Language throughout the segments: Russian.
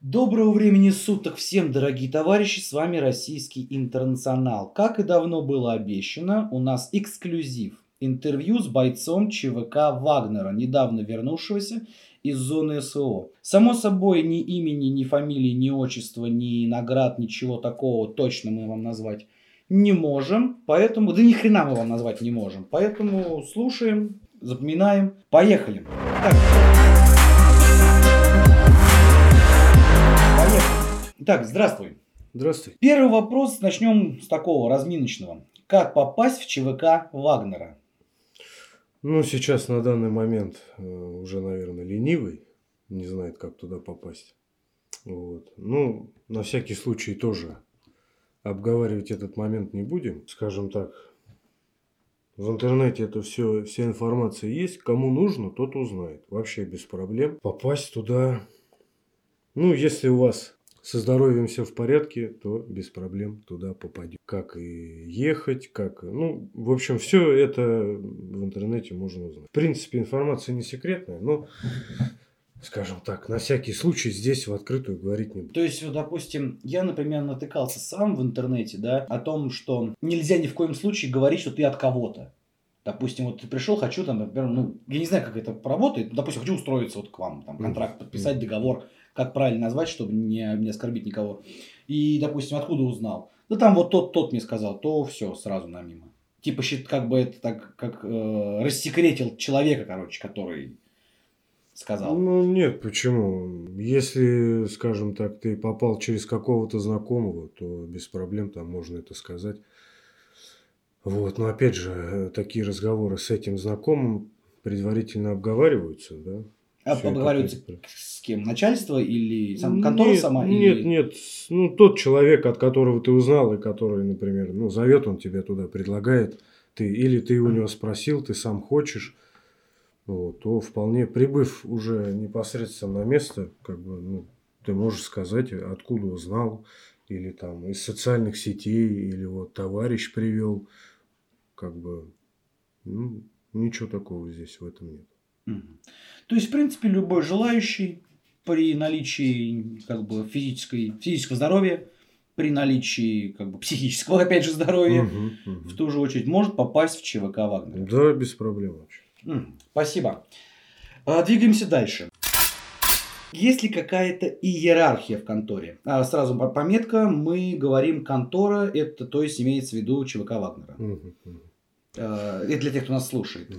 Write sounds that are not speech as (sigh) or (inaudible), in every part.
Доброго времени суток всем, дорогие товарищи, с вами Российский Интернационал. Как и давно было обещано, у нас эксклюзив. Интервью с бойцом ЧВК Вагнера, недавно вернувшегося из зоны СО. Само собой, ни имени, ни фамилии, ни отчества, ни наград, ничего такого точно мы вам назвать не можем. Поэтому, да ни хрена мы вам назвать не можем. Поэтому слушаем, запоминаем. Поехали. Так. Итак, здравствуй. Здравствуй. Первый вопрос начнем с такого разминочного. Как попасть в ЧВК Вагнера? Ну, сейчас на данный момент э, уже, наверное, ленивый, не знает, как туда попасть. Вот. Ну, на всякий случай тоже обговаривать этот момент не будем. Скажем так, в интернете это все, вся информация есть. Кому нужно, тот узнает. Вообще без проблем. Попасть туда, ну, если у вас со здоровьем все в порядке, то без проблем туда попадет. Как и ехать, как... Ну, в общем, все это в интернете можно узнать. В принципе, информация не секретная, но скажем так, на всякий случай здесь в открытую говорить не буду. То есть, вот, допустим, я, например, натыкался сам в интернете, да, о том, что нельзя ни в коем случае говорить, что ты от кого-то. Допустим, вот ты пришел, хочу там, например, ну, я не знаю, как это работает, допустим, хочу устроиться вот к вам, там, контракт подписать, договор, как правильно назвать, чтобы не, не оскорбить никого. И, допустим, откуда узнал? Да там вот тот, тот мне сказал, то все, сразу на мимо. Типа, как бы это так, как э, рассекретил человека, короче, который сказал. Ну, нет, почему? Если, скажем так, ты попал через какого-то знакомого, то без проблем там можно это сказать. Вот, но опять же, такие разговоры с этим знакомым предварительно обговариваются, да, а обговариваются с кем? Начальство или сам контора нет, сама? Нет, или... нет. Ну, тот человек, от которого ты узнал, и который, например, ну, зовет он тебя туда, предлагает, ты, или ты у него спросил, ты сам хочешь, вот, то вполне прибыв уже непосредственно на место, как бы, ну, ты можешь сказать, откуда узнал, или там из социальных сетей, или вот товарищ привел, как бы, ну, ничего такого здесь в этом нет. То есть, в принципе, любой желающий при наличии как бы, физической, физического здоровья, при наличии как бы, психического, (laughs) опять же, здоровья, угу, угу. в ту же очередь, может попасть в ЧВК Вагнера. Да, без проблем вообще. Спасибо. А, двигаемся дальше. Есть ли какая-то иерархия в конторе? А, сразу пометка, мы говорим контора, это то есть имеется в виду ЧВК Вагнера. Угу, угу. Это для тех, кто нас слушает.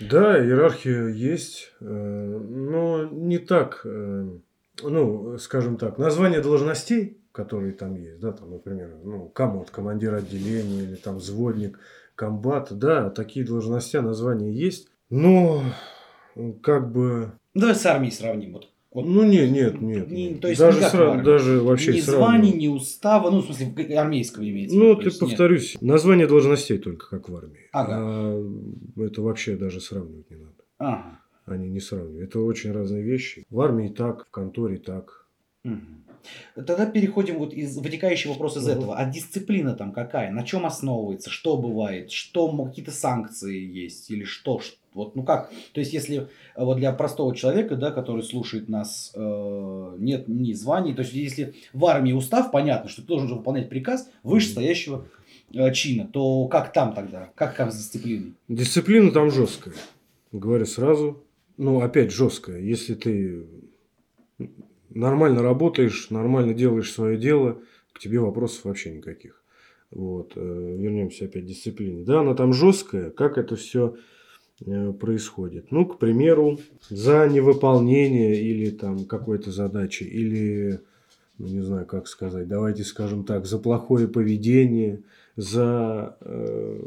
Да, иерархия есть, э, но не так, э, ну, скажем так, название должностей, которые там есть, да, там, например, ну, комод, командир отделения или там взводник, комбат, да, такие должности, названия есть, но как бы... Давай с армией сравним. Вот вот, ну нет, нет, нет. Не, то есть даже, сра- даже вообще Ни званий, ни устава, ну в смысле армейского имеется. Ну, ты повторюсь, нет. название должностей только как в армии. Ага. А это вообще даже сравнивать не надо. Ага. Они не сравнивают. Это очень разные вещи. В армии так, в конторе так. Угу. Тогда переходим вот из вытекающий вопрос из угу. этого. А дисциплина там какая? На чем основывается? Что бывает? Что какие-то санкции есть или что? Вот, ну как? То есть, если э, вот для простого человека, да, который слушает нас, э, нет ни званий, то есть, если в армии устав, понятно, что ты должен выполнять приказ вышестоящего э, чина, то как там тогда? Как там с дисциплиной? Дисциплина там жесткая. Говорю сразу. Ну, опять жесткая. Если ты нормально работаешь, нормально делаешь свое дело, к тебе вопросов вообще никаких. Вот. Э, вернемся опять к дисциплине. Да, она там жесткая. Как это все Э, происходит. Ну, к примеру, за невыполнение или там какой-то задачи, или, ну, не знаю, как сказать, давайте скажем так, за плохое поведение, за э,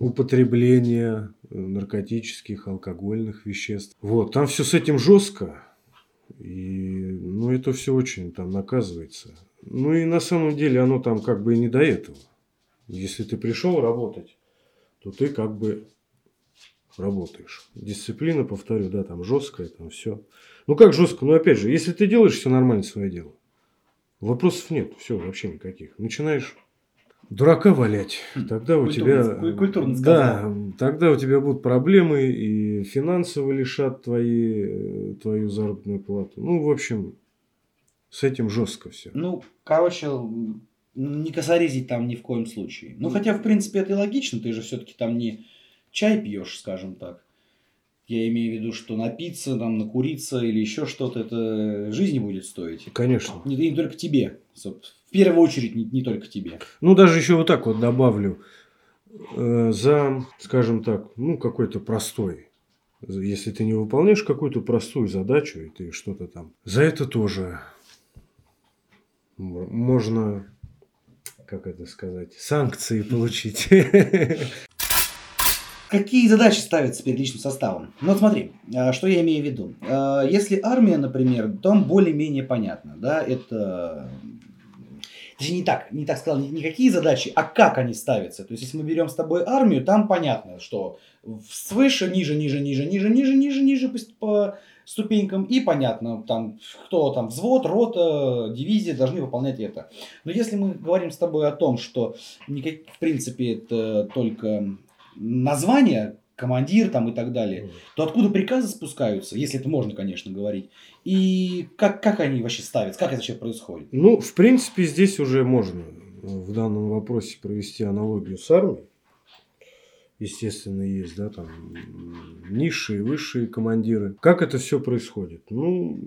употребление наркотических, алкогольных веществ. Вот, там все с этим жестко. И, ну, это все очень там наказывается. Ну, и на самом деле оно там как бы и не до этого. Если ты пришел работать, то ты как бы работаешь. Дисциплина, повторю, да, там жесткая, там все. Ну как жестко? Ну опять же, если ты делаешь все нормально свое дело, вопросов нет, все, вообще никаких. Начинаешь дурака валять, тогда у тебя... Культурно Да, тогда у тебя будут проблемы и финансово лишат твои, твою заработную плату. Ну, в общем, с этим жестко все. Ну, короче, не косорезить там ни в коем случае. Ну, хотя, в принципе, это и логично, ты же все-таки там не чай пьешь, скажем так. Я имею в виду, что напиться, там, накуриться или еще что-то, это жизни будет стоить. Конечно. Не, не только тебе. В первую очередь, не, не только тебе. Ну, даже еще вот так вот добавлю. Э, за, скажем так, ну, какой-то простой. Если ты не выполняешь какую-то простую задачу, и ты что-то там... За это тоже можно, как это сказать, санкции получить. (laughs) Какие задачи ставятся перед личным составом? Ну вот смотри, а, что я имею в виду. А, если армия, например, там более-менее понятно, да, это Точнее, не так, не так сказал, не какие задачи, а как они ставятся. То есть, если мы берем с тобой армию, там понятно, что свыше, ниже, ниже, ниже, ниже, ниже, ниже, ниже по ступенькам, и понятно, там, кто там, взвод, рота, дивизия должны выполнять это. Но если мы говорим с тобой о том, что, никак, в принципе, это только название, командир там и так далее, то откуда приказы спускаются, если это можно, конечно, говорить, и как, как они вообще ставятся, как это вообще происходит? Ну, в принципе, здесь уже можно в данном вопросе провести аналогию с армией. Естественно, есть, да, там низшие, высшие командиры. Как это все происходит? Ну,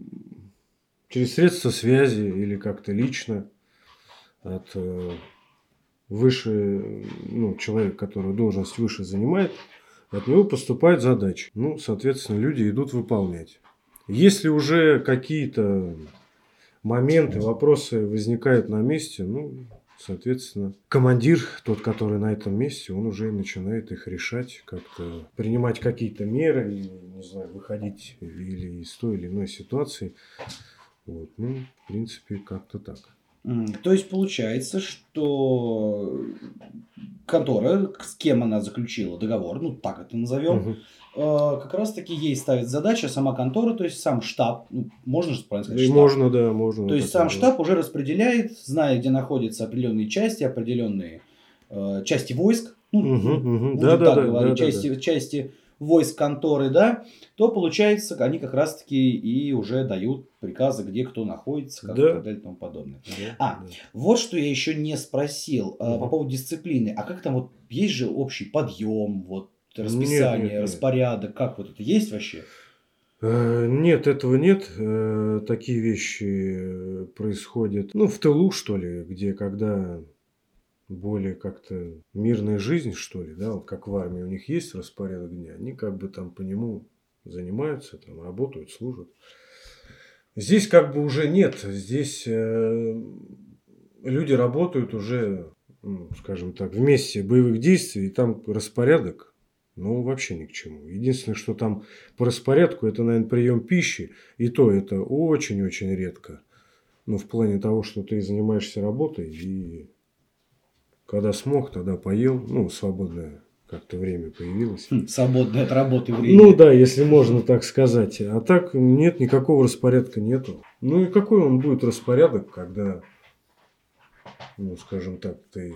через средства связи или как-то лично от э, выше, ну, человек, который должность выше занимает, от него поступает задача. Ну, соответственно, люди идут выполнять. Если уже какие-то моменты, вопросы возникают на месте, ну, соответственно, командир, тот, который на этом месте, он уже начинает их решать, как-то принимать какие-то меры, не знаю, выходить или из той или иной ситуации. Вот, ну, в принципе, как-то так. То есть получается, что контора, с кем она заключила договор, ну так это назовем, угу. как раз таки ей ставит задача сама контора, то есть сам штаб, ну, можно же правильно сказать, штаб. Можно, да, можно. То есть сам штаб уже распределяет, зная, где находятся определенные части, определенные э, части войск, ну, угу, угу. Да, да, да, говорить, да, части, да. части войск конторы, да, то получается, они как раз-таки и уже дают приказы, где кто находится, как да. и так далее и тому подобное. Да, а, да. вот что я еще не спросил угу. по поводу дисциплины. А как там вот есть же общий подъем, вот расписание, нет, нет, распорядок, как вот это есть вообще? Э, нет, этого нет. Э, такие вещи происходят, ну, в тылу, что ли, где когда более как-то мирная жизнь, что ли, да, вот как в армии у них есть распорядок дня, они как бы там по нему занимаются, там работают, служат. Здесь как бы уже нет, здесь э, люди работают уже, ну, скажем так, вместе боевых действий, и там распорядок, ну, вообще ни к чему. Единственное, что там по распорядку, это, наверное, прием пищи, и то это очень-очень редко. Ну, в плане того, что ты занимаешься работой и когда смог, тогда поел. Ну, свободное как-то время появилось. Хм, свободное от работы время. Ну да, если можно так сказать. А так нет, никакого распорядка нету. Ну и какой он будет распорядок, когда, ну, скажем так, ты,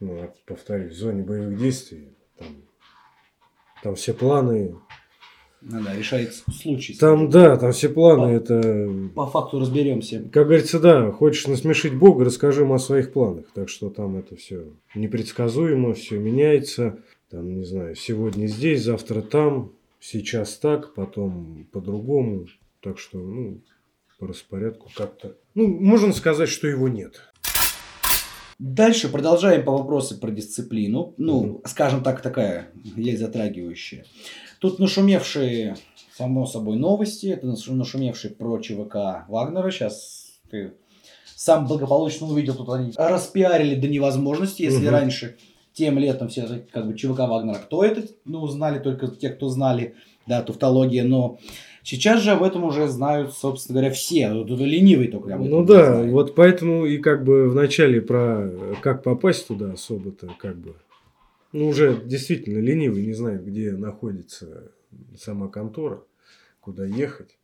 ну, повторюсь, в зоне боевых действий, там, там все планы ну да, решается случай. Там, да, там все планы, по, это... По факту разберемся. Как говорится, да, хочешь насмешить Бога, расскажи ему о своих планах. Так что там это все непредсказуемо, все меняется. Там, не знаю, сегодня здесь, завтра там, сейчас так, потом по-другому. Так что, ну, по распорядку как-то... Ну, можно сказать, что его нет. Дальше продолжаем по вопросу про дисциплину. Ну, mm скажем так, такая, есть затрагивающая. Тут нашумевшие, само собой, новости. Это нашумевшие про ЧВК Вагнера. Сейчас ты сам благополучно увидел, тут они распиарили до невозможности, если угу. раньше тем летом все как бы ЧВК Вагнера, кто это, ну, знали только те, кто знали, да, туфтология, но сейчас же об этом уже знают, собственно говоря, все, тут ленивый только об этом Ну да, знает. вот поэтому и как бы в начале про как попасть туда особо-то как бы ну, уже действительно ленивый, не знает, где находится сама контора, куда ехать.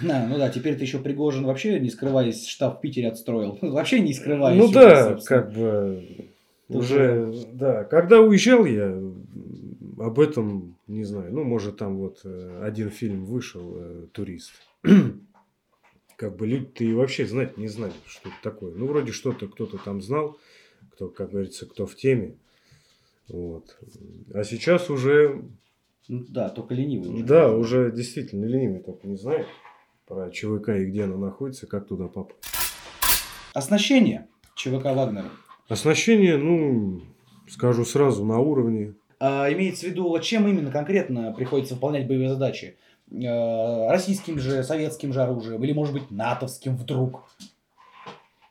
Да, ну да, теперь ты еще Пригожин вообще, не скрываясь, штаб в Питере отстроил. (laughs) Вообще не скрываясь. Ну да, собственно. как бы Тут уже, же... да. Когда уезжал я, об этом не знаю. Ну, может, там вот э, один фильм вышел, э, «Турист». (clears throat) как бы люди-то и вообще знать не знали, что это такое. Ну, вроде что-то кто-то там знал, кто, как говорится, кто в теме. Вот. А сейчас уже... Ну, да, только ленивый уже. Да, уже действительно ленивый только не знает про ЧВК и где она находится, как туда попасть. Оснащение ЧВК Вагнера. Оснащение, ну, скажу сразу, на уровне. А, имеется в виду, чем именно конкретно приходится выполнять боевые задачи? А, российским же, советским же оружием или, может быть, натовским вдруг?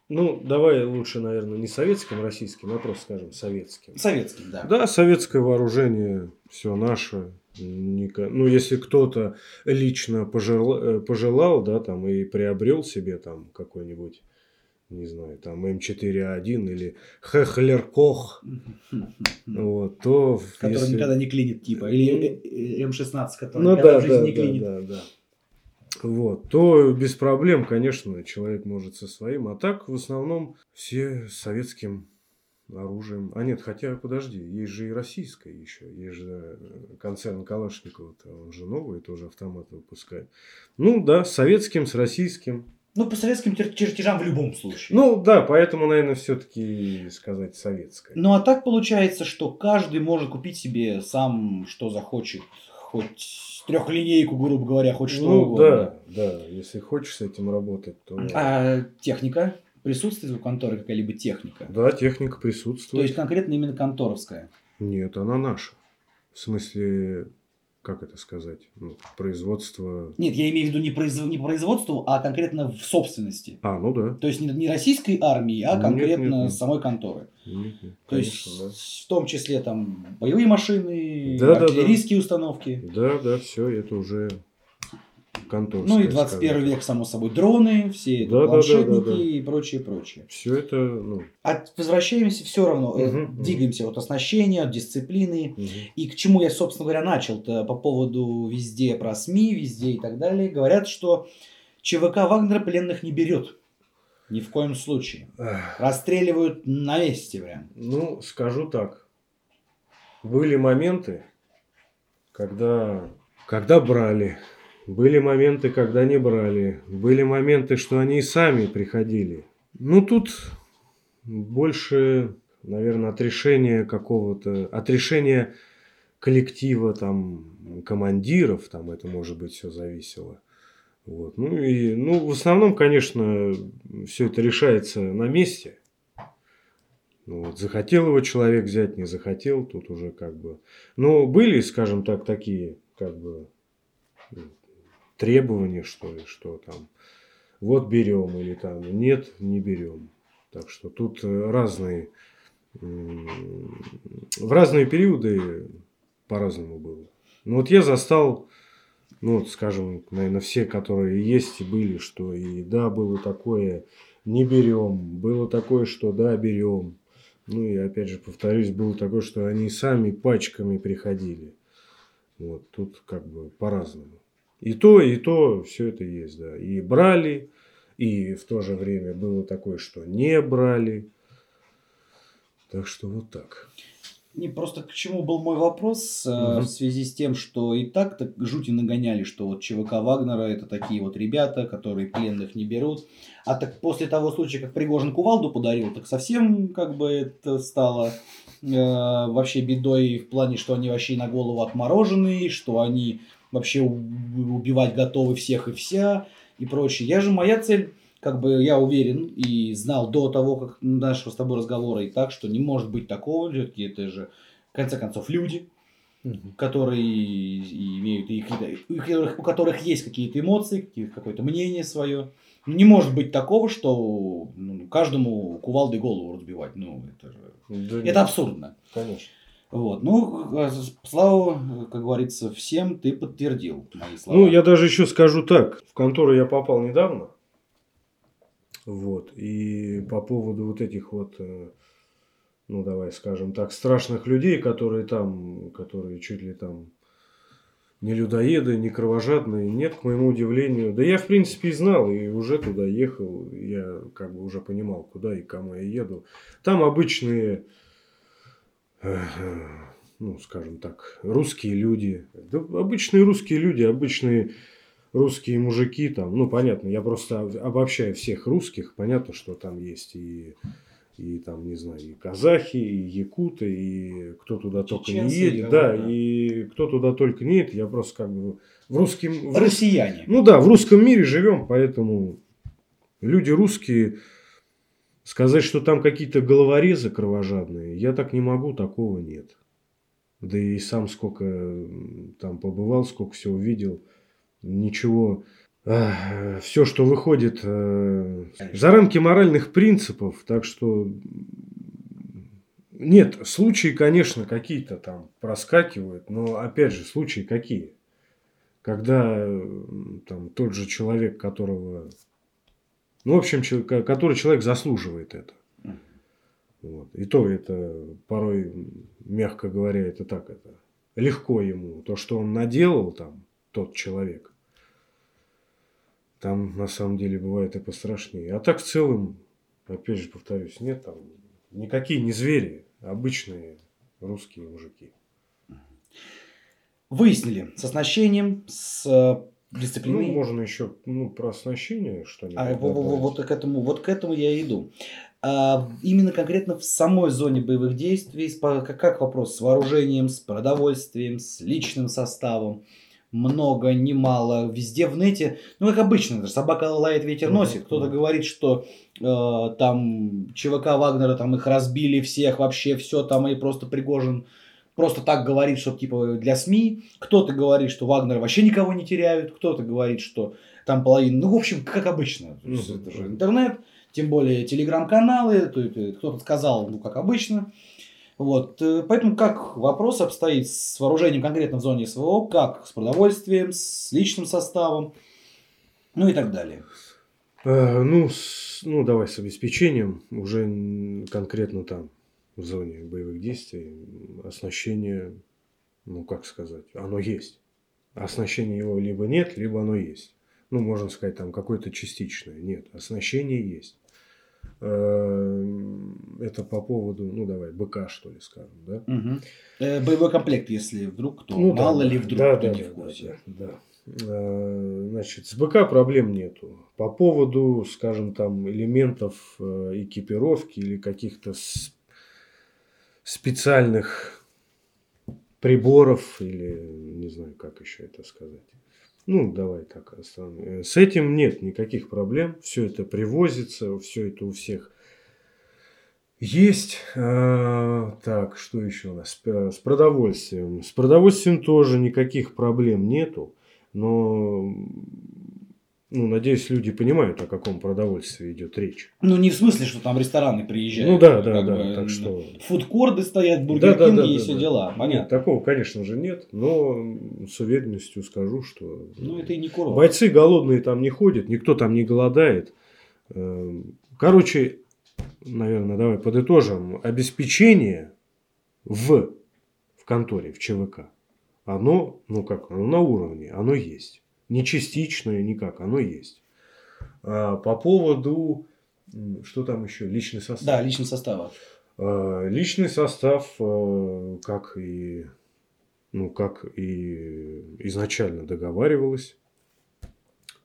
Ну, давай лучше, наверное, не советским, российским, а просто скажем советским. Советским, да. Да, советское вооружение, все наше. Ну, если кто-то лично пожелал, э, пожелал, да, там и приобрел себе там какой-нибудь не знаю, там М4А1 или Хехлер-Кох, вот, то... Который если... никогда не клинит, типа, или М16, который ну, никогда да, в жизни да, не клинит. Да, да, да. Вот, то без проблем, конечно, человек может со своим. А так, в основном, все советским оружием. А нет, хотя, подожди, есть же и российское еще. Есть же э, концерн Калашникова, он же новый, тоже автоматы выпускает. Ну да, с советским, с российским. Ну, по советским чертежам в любом случае. Ну, да, поэтому, наверное, все-таки сказать советское. Ну, а так получается, что каждый может купить себе сам, что захочет. Хоть трехлинейку, грубо говоря, хоть что ну, угодно. да, да. Если хочешь с этим работать, то... А техника? Присутствует у конторы какая-либо техника? Да, техника присутствует. То есть, конкретно именно конторовская? Нет, она наша. В смысле, как это сказать, ну, производство... Нет, я имею в виду не, произ... не производство, а конкретно в собственности. А, ну да. То есть не, не российской армии, а конкретно нет, нет, нет. самой конторы. Нет, нет, То конечно, есть да. в том числе там боевые машины, да, артиллерийские да, да. установки. Да, да, все это уже конторская. Ну и 21 скажем. век, само собой, дроны, все да, планшетники да, да, да, да. и прочее, прочее. Все это, ну... А возвращаемся все равно, Угу, э, двигаемся от оснащения, от дисциплины. мгм. И к чему я, собственно говоря, начал-то по поводу везде про СМИ, везде и так далее. Говорят, что ЧВК Вагнера пленных не берет. Ни в коем случае. Расстреливают на месте прям. Ну, скажу так. Были моменты, когда, когда брали. Были моменты, когда не брали. Были моменты, что они и сами приходили. Ну, тут больше, наверное, от решения какого-то, от решения коллектива, там, командиров, там это, может быть, все зависело. Вот. Ну, и, ну, в основном, конечно, все это решается на месте. Ну, вот, захотел его человек взять, не захотел, тут уже как бы... Но были, скажем так, такие, как бы, требования, что ли, что там, вот берем или там, нет, не берем. Так что тут э, разные, в разные периоды по-разному было. Ну вот я застал, ну вот, скажем, наверное, все, которые есть и были, что и да, было такое, не берем, было такое, что да, берем. Ну и опять же повторюсь, было такое, что они сами пачками приходили. Вот тут как бы по-разному. И то, и то, все это есть, да. И брали, и в то же время было такое, что не брали. Так что вот так. Не, просто к чему был мой вопрос, Мгм. в связи с тем, что и так так жути нагоняли, что вот ЧВК Вагнера это такие вот ребята, которые пленных не берут. А так после того случая, как Пригожин кувалду подарил, так совсем как бы это стало э, вообще бедой в плане, что они вообще на голову отмороженные, что они вообще убивать готовы всех и вся и прочее. Я же, моя цель, как бы я уверен и знал до того, как нашего с тобой разговора, и так, что не может быть такого, все-таки это же, в конце концов, люди, которые и имеют и у которых, у которых есть какие-то эмоции, какое-то мнение свое. Не может быть такого, что ну, каждому кувалдой голову разбивать. Ну, это же... Да нет, Это абсурдно. Конечно. Вот. Ну, э, слава, как говорится, всем ты подтвердил мои слова. Ну, я даже еще скажу так. В контору я попал недавно. Вот. И по поводу вот этих вот, э, ну, давай скажем так, страшных людей, которые там, которые чуть ли там не людоеды, не кровожадные. Нет, к моему удивлению. Да я, в принципе, и знал, и уже туда ехал. Я как бы уже понимал, куда и кому я еду. Там обычные, э, ну, скажем так, русские люди. Да, обычные русские люди, обычные русские мужики там, ну понятно, я просто обобщаю всех русских, понятно, что там есть и и там, не знаю, и казахи, и якуты, и кто туда только не едет, да, да, и кто туда только не едет, я просто как бы в русском... В Россияне. Ну да, в русском мире живем, поэтому люди русские, сказать, что там какие-то головорезы кровожадные, я так не могу, такого нет. Да и сам сколько там побывал, сколько всего видел, ничего все, что выходит э, за рамки моральных принципов, так что нет, случаи, конечно, какие-то там проскакивают, но опять же, случаи какие? Когда там тот же человек, которого, ну, в общем, который человек заслуживает это. Вот. И то это порой, мягко говоря, это так, это легко ему. То, что он наделал там, тот человек, там на самом деле бывает и пострашнее. А так в целом, опять же повторюсь, нет там никакие не звери, обычные русские мужики. Выяснили с оснащением, с дисциплиной. Ну, можно еще ну, про оснащение что-нибудь. А, вот, вот, к этому, вот к этому я иду. А, именно конкретно в самой зоне боевых действий, как, как вопрос с вооружением, с продовольствием, с личным составом много, немало, везде в нете. Ну, как обычно, собака лает, ветер носит. Кто-то говорит, что э, там ЧВК Вагнера, там их разбили всех, вообще все там, и просто Пригожин просто так говорит, что типа для СМИ. Кто-то говорит, что Вагнер вообще никого не теряют. Кто-то говорит, что там половина... Ну, в общем, как обычно. Есть, это же интернет, тем более телеграм-каналы. Кто-то сказал, ну, как обычно. Вот. Э, поэтому как вопрос обстоит с вооружением конкретно в зоне СВО, как с продовольствием, с личным составом, ну и так далее. А, ну, с, ну, давай с обеспечением уже конкретно там, в зоне боевых действий, оснащение, ну, как сказать, оно есть. Оснащение его либо нет, либо оно есть. Ну, можно сказать, там какое-то частичное. Нет, оснащение есть. Э, это по поводу, ну давай, БК, что ли, скажем, да? Угу. Э, боевой комплект, если вдруг кто, ну, мало да, ли вдруг да, кто да, не да, в курсе. Да, да. Э, значит, с БК проблем нету. По поводу, скажем, там, элементов экипировки или каких-то специальных приборов или не знаю, как еще это сказать. Ну, давай так оставим. Э, с этим нет никаких проблем. Все это привозится, все это у всех есть. А, так, что еще у нас? С продовольствием. С продовольствием тоже никаких проблем нету. Но ну, надеюсь, люди понимают, о каком продовольствии идет речь. Ну, не в смысле, что там рестораны приезжают. Ну, да, да, да. Бы, так что... Фудкорды стоят, бургер да, да, да, и да, все да. дела. Понятно. Нет, такого, конечно же, нет. Но с уверенностью скажу, что... Ну, это и не курорт. Бойцы голодные там не ходят, никто там не голодает. Эм, короче, наверное, давай подытожим. Обеспечение в, в конторе, в ЧВК, оно, ну как, оно на уровне, оно есть не частичное никак, оно есть. А, по поводу, что там еще, личный состав. Да, личный состав. А, личный состав, а, как и, ну, как и изначально договаривалось,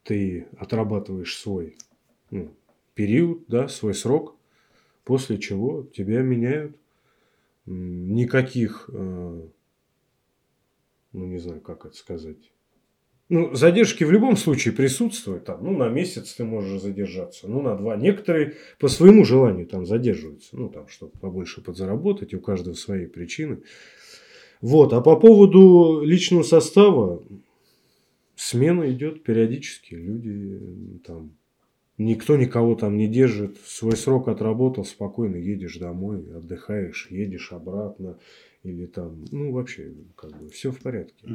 ты отрабатываешь свой ну, период, да, свой срок, после чего тебя меняют. Никаких, ну не знаю, как это сказать, ну, задержки в любом случае присутствуют. Там, ну, на месяц ты можешь задержаться, ну, на два. Некоторые по своему желанию там задерживаются. Ну, там, чтобы побольше подзаработать. У каждого свои причины. Вот. А по поводу личного состава, смена идет периодически. Люди там Никто никого там не держит. Свой срок отработал, спокойно едешь домой, отдыхаешь, едешь обратно. Или там, ну, вообще, как бы, все в порядке.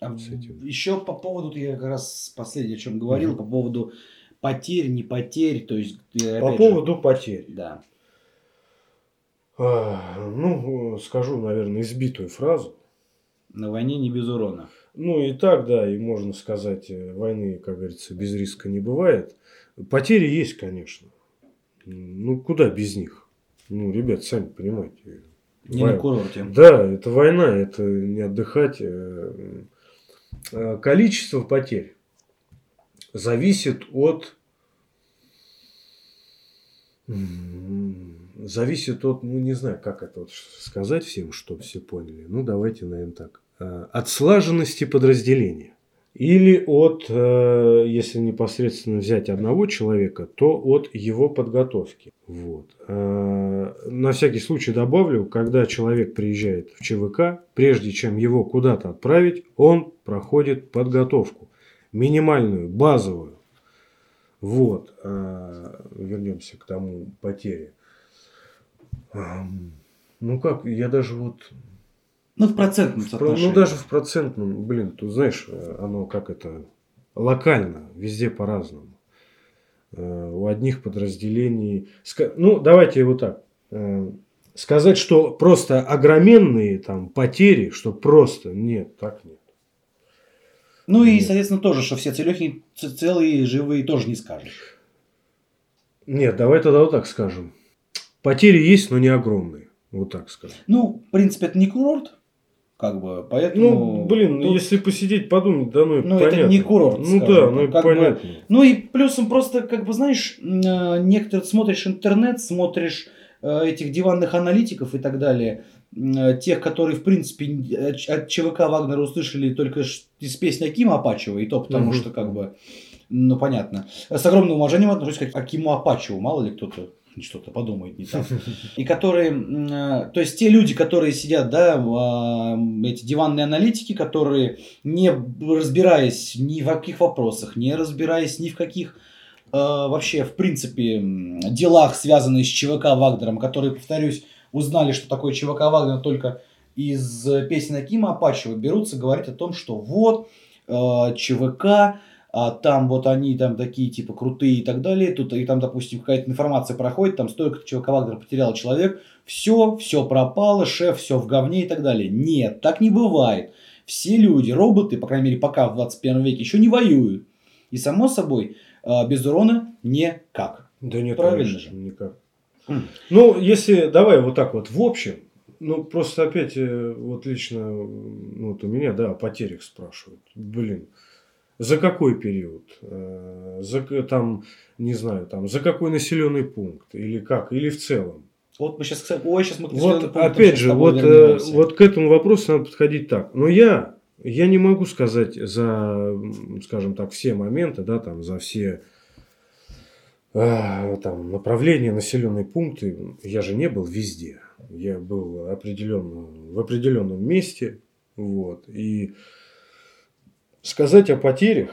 А Еще по поводу, я как раз последнее, о чем говорил, угу. по поводу потерь, не потерь, то есть... По поводу же, потерь. Да. А, ну, скажу, наверное, избитую фразу. На войне не без урона. Ну и так, да, и можно сказать, э, войны, как говорится, без риска не бывает. Потери есть, конечно. Ну, куда без них? Ну, ребят, сами понимаете. Не Вой... на курорте. Да, это война, это не отдыхать. Э, Э, количество потерь. зависит от зависит от, ну не знаю, как это вот сказать всем, чтобы все поняли. Ну давайте, наверное, так. Э, от слаженности подразделения. Или от, э, если непосредственно взять одного человека, то от его подготовки. Вот. Э, на всякий случай добавлю, когда человек приезжает в ЧВК, прежде чем его куда-то отправить, он проходит подготовку. Минимальную, базовую. Вот. Вернемся к тому потере. Ну как, я даже вот ну, в процентном ну, соотношении. Ну, даже в процентном, блин, тут знаешь, оно как это, локально, везде по-разному. Э, у одних подразделений... Ну, давайте вот так. Э, сказать, что просто огроменные там потери, что просто нет, так нет. Ну нет. и, соответственно, тоже, что все целехи целые, живые, тоже не скажешь. Нет, давай тогда вот так скажем. Потери есть, но не огромные. Вот так скажем. Ну, в принципе, это не курорт. Как бы, поэтому... Ну, блин, тут... если посидеть, подумать, да ну, ну понятно. это не курорт. Ну да, ну как понятно. Бы... Ну и плюсом просто, как бы, знаешь, э, некоторые смотришь интернет, смотришь э, этих диванных аналитиков и так далее, э, тех, которые, в принципе, от ЧВК Вагнера услышали только из песни Акима Апачева, и то потому, угу. что, как бы, ну, понятно. С огромным уважением отношусь к Акиму Апачеву, мало ли кто-то что-то подумает не так. И которые, э, то есть те люди, которые сидят, да, а, эти диванные аналитики, которые не разбираясь ни в каких вопросах, не разбираясь ни в каких э, вообще, в принципе, делах, связанных с ЧВК Вагнером, которые, повторюсь, узнали, что такое ЧВК Вагнер только из песен Акима Апачева, берутся говорить о том, что вот э, ЧВК а там вот они там такие типа крутые и так далее, тут и там, допустим, какая-то информация проходит, там столько человек Вагнер потерял человек, все, все пропало, шеф, все в говне и так далее. Нет, так не бывает. Все люди, роботы, по крайней мере, пока в 21 веке еще не воюют. И само собой, а, без урона никак. Да нет, правильно конечно, же. Никак. Mm. Ну, если давай вот так вот в общем, ну просто опять э, вот лично ну, вот у меня, да, о потерях спрашивают. Блин, за какой период? Э, за, там, не знаю, там, за какой населенный пункт? Или как? Или в целом? Вот мы сейчас, ой, сейчас мы вот, опять же, вот, э, вот к этому вопросу надо подходить так. Но я, я не могу сказать за, скажем так, все моменты, да, там, за все э, там, направления, населенные пункты. Я же не был везде. Я был определенно, в определенном месте. Вот. И сказать о потерях,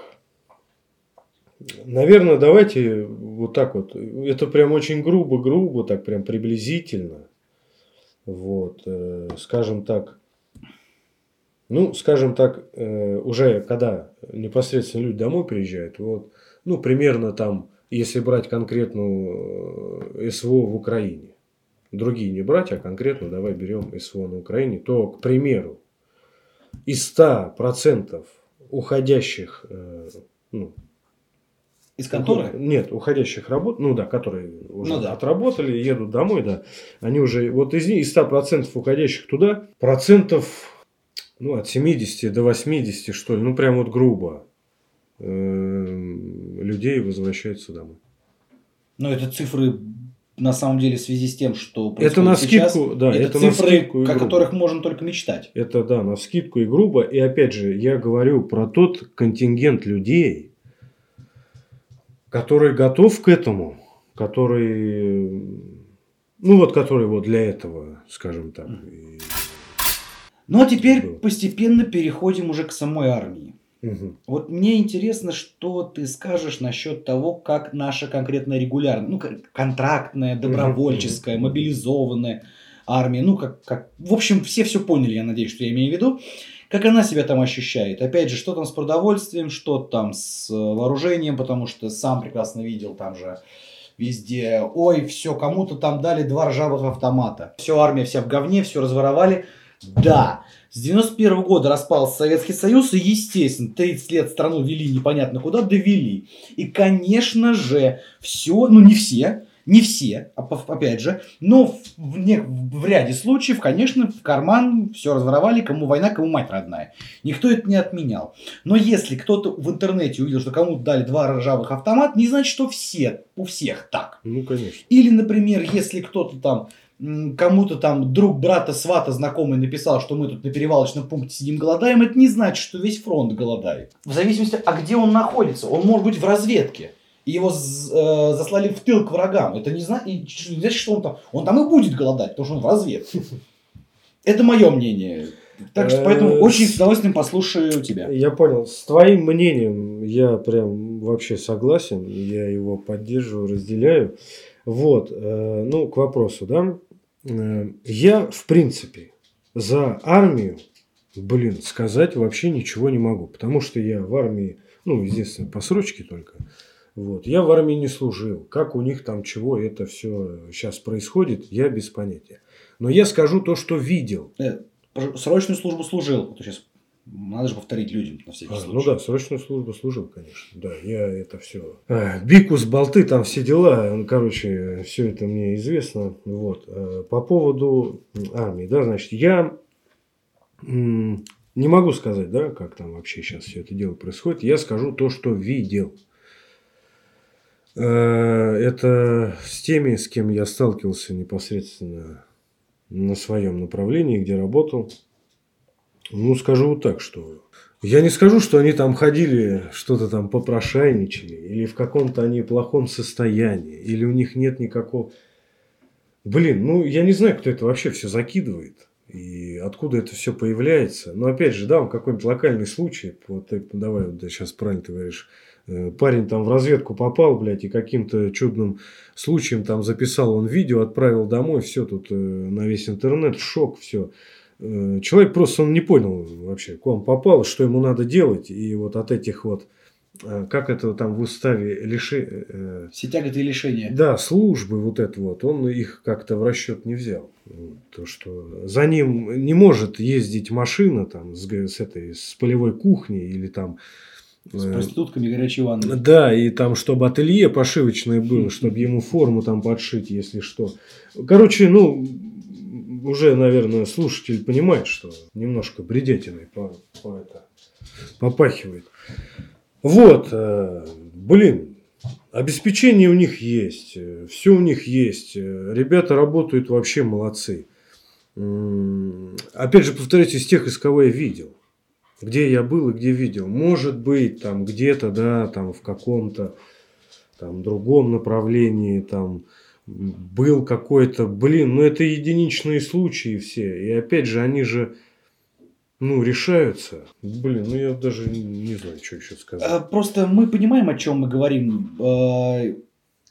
наверное, давайте вот так вот. Это прям очень грубо-грубо, так прям приблизительно. Вот, э, скажем так, ну, скажем так, э, уже когда непосредственно люди домой приезжают, вот, ну, примерно там, если брать конкретную э, СВО в Украине, другие не брать, а конкретно давай берем СВО на Украине, то, к примеру, из 100% уходящих, э, ну, из конторы? Нет, уходящих работ, ну да, которые уже ну, да. отработали, едут домой, да. Они уже, вот из, из 100% уходящих туда, процентов ну, от 70 до 80, что ли, ну прям вот грубо, э, людей возвращаются домой. Но это цифры на самом деле в связи с тем, что это на сейчас, скидку, да, это, это цифры, на скидку о которых можно только мечтать. Это да, на скидку и грубо. И опять же, я говорю про тот контингент людей, который готов к этому, который, ну вот, который вот для этого, скажем так. Ну а теперь постепенно переходим уже к самой армии. Угу. Вот мне интересно, что ты скажешь насчет того, как наша конкретная регулярная, ну, контрактная, добровольческая, угу. мобилизованная армия, ну, как, как, в общем, все все поняли, я надеюсь, что я имею в виду, как она себя там ощущает. Опять же, что там с продовольствием, что там с э, вооружением, потому что сам прекрасно видел там же везде, ой, все, кому-то там дали два ржавых автомата. Все, армия вся в говне, все разворовали. Да, с 91 -го года распался Советский Союз, и, естественно, 30 лет страну вели непонятно куда, довели. И, конечно же, все, ну не все, Не все, а опять же, но в, не, в ряде случаев, конечно, в карман все разворовали, кому война, кому мать родная. Никто это не отменял. Но если кто-то в интернете увидел, что кому-то дали два ржавых автомата, не значит, что все, у всех так. Ну, конечно. Или, например, если кто-то там кому-то там друг брата, свата, знакомый написал, что мы тут на перевалочном пункте сидим голодаем, это не значит, что весь фронт голодает. В зависимости, а где он находится. Он может быть в разведке. И его э, заслали в тыл к врагам. Это не значит, что он там. Он там и будет голодать, потому что он в разведке. Это мое мнение. Так что поэтому э, очень с удовольствием послушаю тебя. Я понял. С твоим мнением я прям вообще согласен. Я его поддерживаю, разделяю. Вот, э, ну, к вопросу, да. Э, я, в принципе, за армию, блин, сказать вообще ничего не могу. Потому что я в армии, ну, естественно, по срочке только. Вот. Я в армии не служил. Как у них там чего это все сейчас происходит, я без понятия. Но я скажу то, что видел. Э, срочную службу служил. Вот сейчас надо же повторить людям на всякий а, случай. Ну да, срочную службу служил, конечно. Да, я это все. А, бикус, болты, там все дела. Ну, короче, все это мне известно. Вот. А, по поводу армии, да, значит, я не могу сказать, да, как там вообще сейчас все это дело происходит. Я скажу то, что видел. А, это с теми, с кем я сталкивался непосредственно на своем направлении, где работал. Ну, скажу вот так, что я не скажу, что они там ходили, что-то там попрошайничали, или в каком-то они плохом состоянии, или у них нет никакого... Блин, ну я не знаю, кто это вообще все закидывает. И откуда это все появляется. Но опять же, да, он какой-нибудь локальный случай. Вот давай, вот, да, сейчас правильно ты говоришь. Э, парень там в разведку попал, блядь, и каким-то чудным случаем там записал он видео, отправил домой, все тут э, на весь интернет, шок, все. Э, человек просто он не понял вообще, к вам попал, что ему надо делать. И вот от этих вот, э, как это там в уставе лиши... Э, Все тяготы и лишения. Да, службы вот это вот, он их как-то в расчет не взял. То, что за ним не может ездить машина там с, с этой с полевой кухни или там с проститутками горячей ванны. Да, и там, чтобы ателье пошивочное было, чтобы ему форму там подшить, если что. Короче, ну, уже, наверное, слушатель понимает, что немножко бредетиной по, по это, попахивает. Вот, э, блин, обеспечение у них есть, э, все у них есть. Э, ребята работают вообще молодцы. Опять же, повторюсь, из тех, из кого я видел. Где я был и где видел. Может быть, там где-то, да, там в каком-то там другом направлении, там, был какой-то, блин, ну это единичные случаи все. И опять же, они же, ну, решаются. Блин, ну я даже не знаю, что еще сказать. А, просто мы понимаем, о чем мы говорим. А,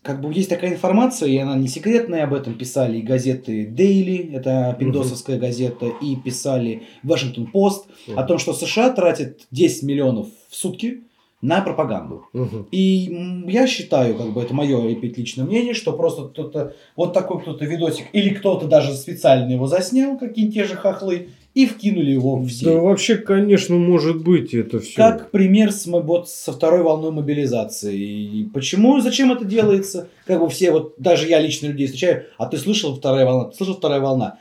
как бы есть такая информация, и она не секретная, об этом писали и газеты Daily, это пиндосовская угу. газета, и писали Washington Post, угу. о том, что США тратят 10 миллионов в сутки на пропаганду. Угу. И я считаю, как бы это мое личное мнение, что просто кто-то, вот такой кто-то видосик, или кто-то даже специально его заснял, какие-нибудь те же хохлы, и вкинули его в сеть. Да вообще, конечно, может быть это все. Как пример с, вот, со второй волной мобилизации. И почему, зачем это делается? Как бы все, вот даже я лично людей встречаю, а ты слышал вторая волна, ты слышал вторая волна.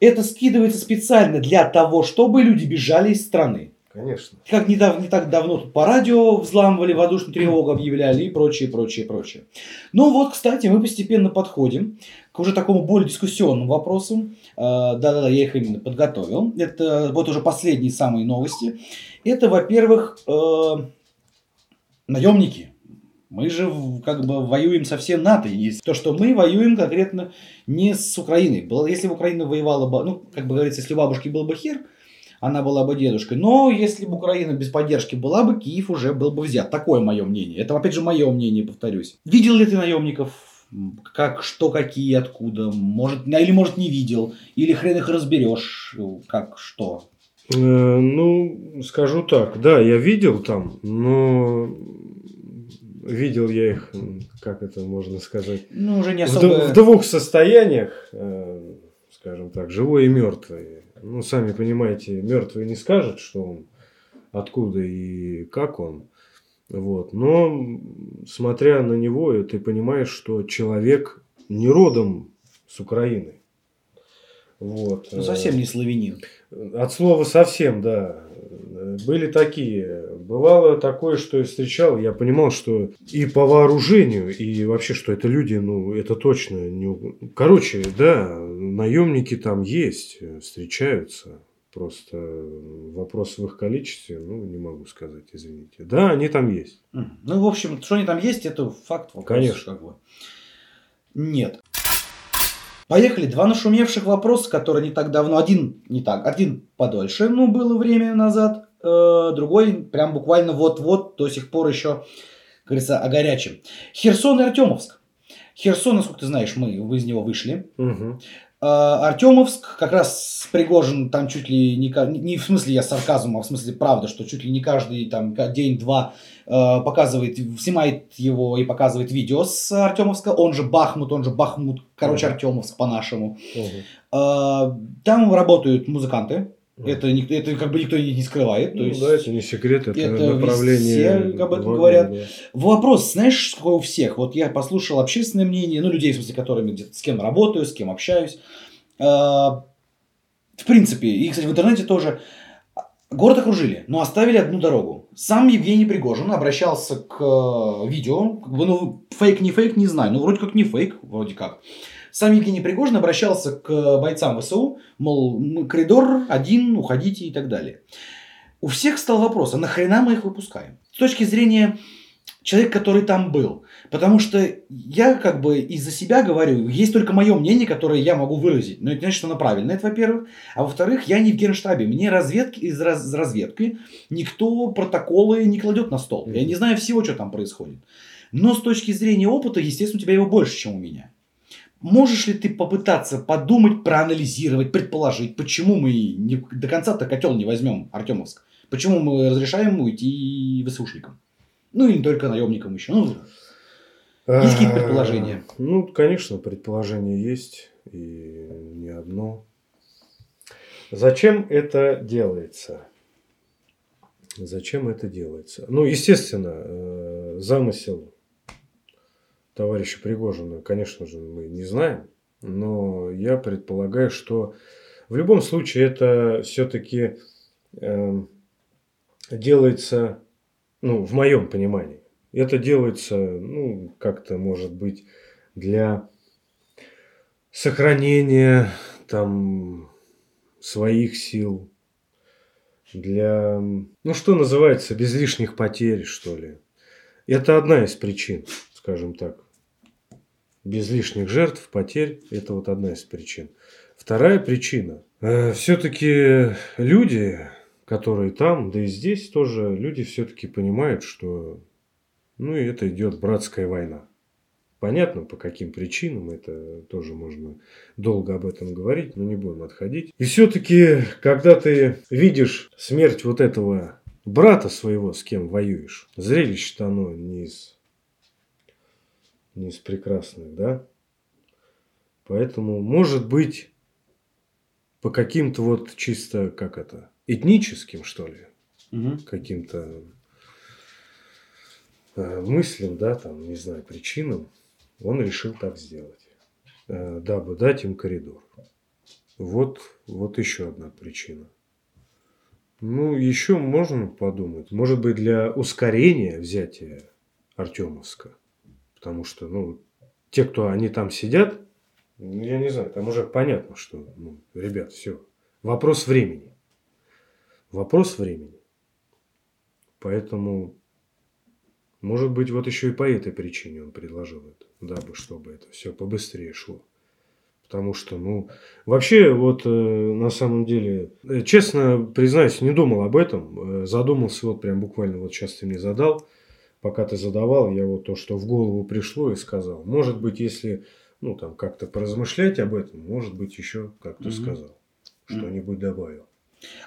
Это скидывается специально для того, чтобы люди бежали из страны. Конечно. Как не, так, не так давно тут по радио взламывали, воздушную тревогу объявляли и прочее, прочее, прочее. Ну вот, кстати, мы постепенно подходим к уже такому более дискуссионным вопросам. А, да-да-да, я их именно подготовил. Это вот уже последние самые новости. Это, во-первых, э, наемники. Мы же как бы воюем со всем НАТО. И то, что мы воюем конкретно не с Украиной. Если бы Украина воевала бы, ну, как бы говорится, если у бабушки был бы хер, она была бы дедушкой. Но если бы Украина без поддержки была бы, Киев уже был бы взят. Такое мое мнение. Это, опять же, мое мнение, повторюсь. Видел ли ты наемников? Как, что, какие, откуда? Может, или, может, не видел? Или хрен их разберешь? Как, что? Э, ну, скажу так. Да, я видел там, но видел я их, как это можно сказать, ну, уже не особо... в, в двух состояниях, э, скажем так, живой и мертвый ну, сами понимаете, мертвый не скажет, что он, откуда и как он. Вот. Но, смотря на него, ты понимаешь, что человек не родом с Украины. Вот. Ну, совсем не славянин. От слова совсем, да. Были такие. Бывало такое, что я встречал, я понимал, что и по вооружению, и вообще, что это люди, ну, это точно не... Короче, да, наемники там есть, встречаются. Просто вопрос в их количестве, ну, не могу сказать, извините. Да, они там есть. Ну, в общем, что они там есть, это факт. Вопрос, Конечно. Как бы. Нет. Поехали. Два нашумевших вопроса, которые не так давно. Один не так, один подольше, ну, было время назад. Э, другой прям буквально вот-вот до сих пор еще, как говорится, о горячем. Херсон и Артемовск. Херсон, насколько ты знаешь, мы из него вышли. Угу. Артемовск, как раз Пригожин там чуть ли не, не в смысле я сарказм, а в смысле правда, что чуть ли не каждый там день-два э, показывает, снимает его и показывает видео с Артемовска, он же Бахмут, он же Бахмут, короче, Артемовск по-нашему. Э, там работают музыканты, это, это как бы никто не скрывает. То ну, есть, да, это не секрет, это, это направление. Все об этом говорят. Да. Вопрос, знаешь, какой у всех? Вот я послушал общественное мнение, ну, людей, в смысле, которыми с кем работаю, с кем общаюсь. А, в принципе, и, кстати, в интернете тоже. Город окружили, но оставили одну дорогу. Сам Евгений Пригожин обращался к э, видео, ну, фейк не фейк, не знаю, ну, вроде как не фейк, вроде как. Сам Евгений Пригожин обращался к бойцам ВСУ, мол, коридор один, уходите и так далее. У всех стал вопрос, а нахрена мы их выпускаем? С точки зрения человека, который там был. Потому что я как бы из-за себя говорю, есть только мое мнение, которое я могу выразить. Но это значит, что оно правильное, это во-первых. А во-вторых, я не в генштабе. Мне разведки, из раз, разведки никто протоколы не кладет на стол. Я не знаю всего, что там происходит. Но с точки зрения опыта, естественно, у тебя его больше, чем у меня. Можешь ли ты попытаться подумать, проанализировать, предположить, почему мы не, до конца-то котел не возьмем Артемовск? Почему мы разрешаем уйти ВСУшникам? Ну, и не только наемникам еще. Ну, есть какие-то предположения? Ну, конечно, предположения есть. И не одно. Зачем это делается? Зачем это делается? Ну, естественно, э, замысел товарища Пригожина, конечно же, мы не знаем, но я предполагаю, что в любом случае это все-таки э, делается, ну, в моем понимании, это делается, ну, как-то, может быть, для сохранения там своих сил, для, ну, что называется, без лишних потерь, что ли. Это одна из причин, скажем так без лишних жертв, потерь. Это вот одна из причин. Вторая причина. Э, все-таки люди, которые там, да и здесь тоже, люди все-таки понимают, что ну и это идет братская война. Понятно, по каким причинам, это тоже можно долго об этом говорить, но не будем отходить. И все-таки, когда ты видишь смерть вот этого брата своего, с кем воюешь, зрелище-то оно не из не из прекрасных, да? Поэтому, может быть, по каким-то вот чисто, как это, этническим, что ли, угу. каким-то э, мыслям, да, там, не знаю, причинам, он решил так сделать, э, дабы дать им коридор. Вот, вот еще одна причина. Ну, еще можно подумать, может быть, для ускорения взятия Артемовска – Потому что, ну, те, кто они там сидят, я не знаю, там уже понятно, что, ну, ребят, все. Вопрос времени. Вопрос времени. Поэтому, может быть, вот еще и по этой причине он предложил это, дабы чтобы это все побыстрее шло. Потому что, ну, вообще, вот э, на самом деле, э, честно признаюсь, не думал об этом. Э, задумался, вот прям буквально вот сейчас ты мне задал пока ты задавал, я вот то, что в голову пришло и сказал. Может быть, если ну, там как-то поразмышлять об этом, может быть, еще как-то угу. сказал, что-нибудь добавил.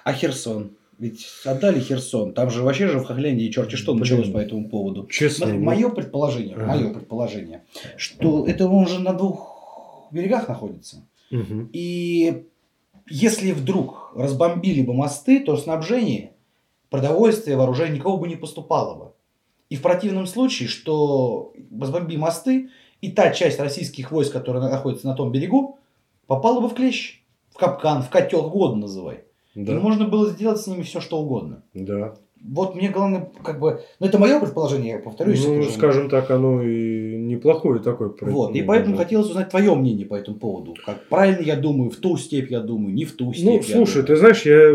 А Херсон? Ведь отдали Херсон. Там же вообще же в Хохляндии черти что Блин, началось по этому поводу. Честно. Смотри, мое предположение, ага. мое предположение, что это он же на двух берегах находится. Угу. И если вдруг разбомбили бы мосты, то снабжение, продовольствие, вооружение никого бы не поступало бы. И в противном случае, что разбомби мосты, и та часть российских войск, которая находится на том берегу, попала бы в клещ, в капкан, в котел, угодно называй. Да. И можно было сделать с ними все, что угодно. Да. Вот мне главное, как бы, ну это мое предположение, я повторюсь. Ну, скажем так, оно и неплохое такое. Вот, и ну, поэтому да. хотелось узнать твое мнение по этому поводу. Как правильно я думаю, в ту степь я думаю, не в ту степь. Ну, слушай, ты знаешь, я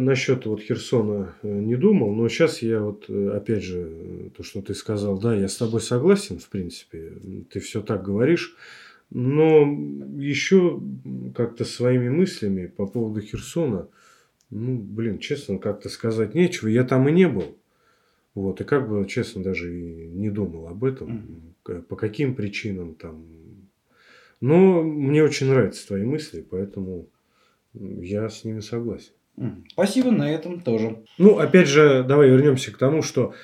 насчет вот Херсона э, не думал, но сейчас я вот, э, опять же, э, то, что ты сказал, да, я с тобой согласен, в принципе, ты все так говоришь, но еще как-то своими мыслями по поводу Херсона, ну, блин, честно, как-то сказать нечего, я там и не был. Вот, и как бы, честно, даже и не думал об этом, по каким причинам там. Но мне очень нравятся твои мысли, поэтому я с ними согласен. Спасибо на этом тоже. Ну, опять же, давай вернемся к тому, что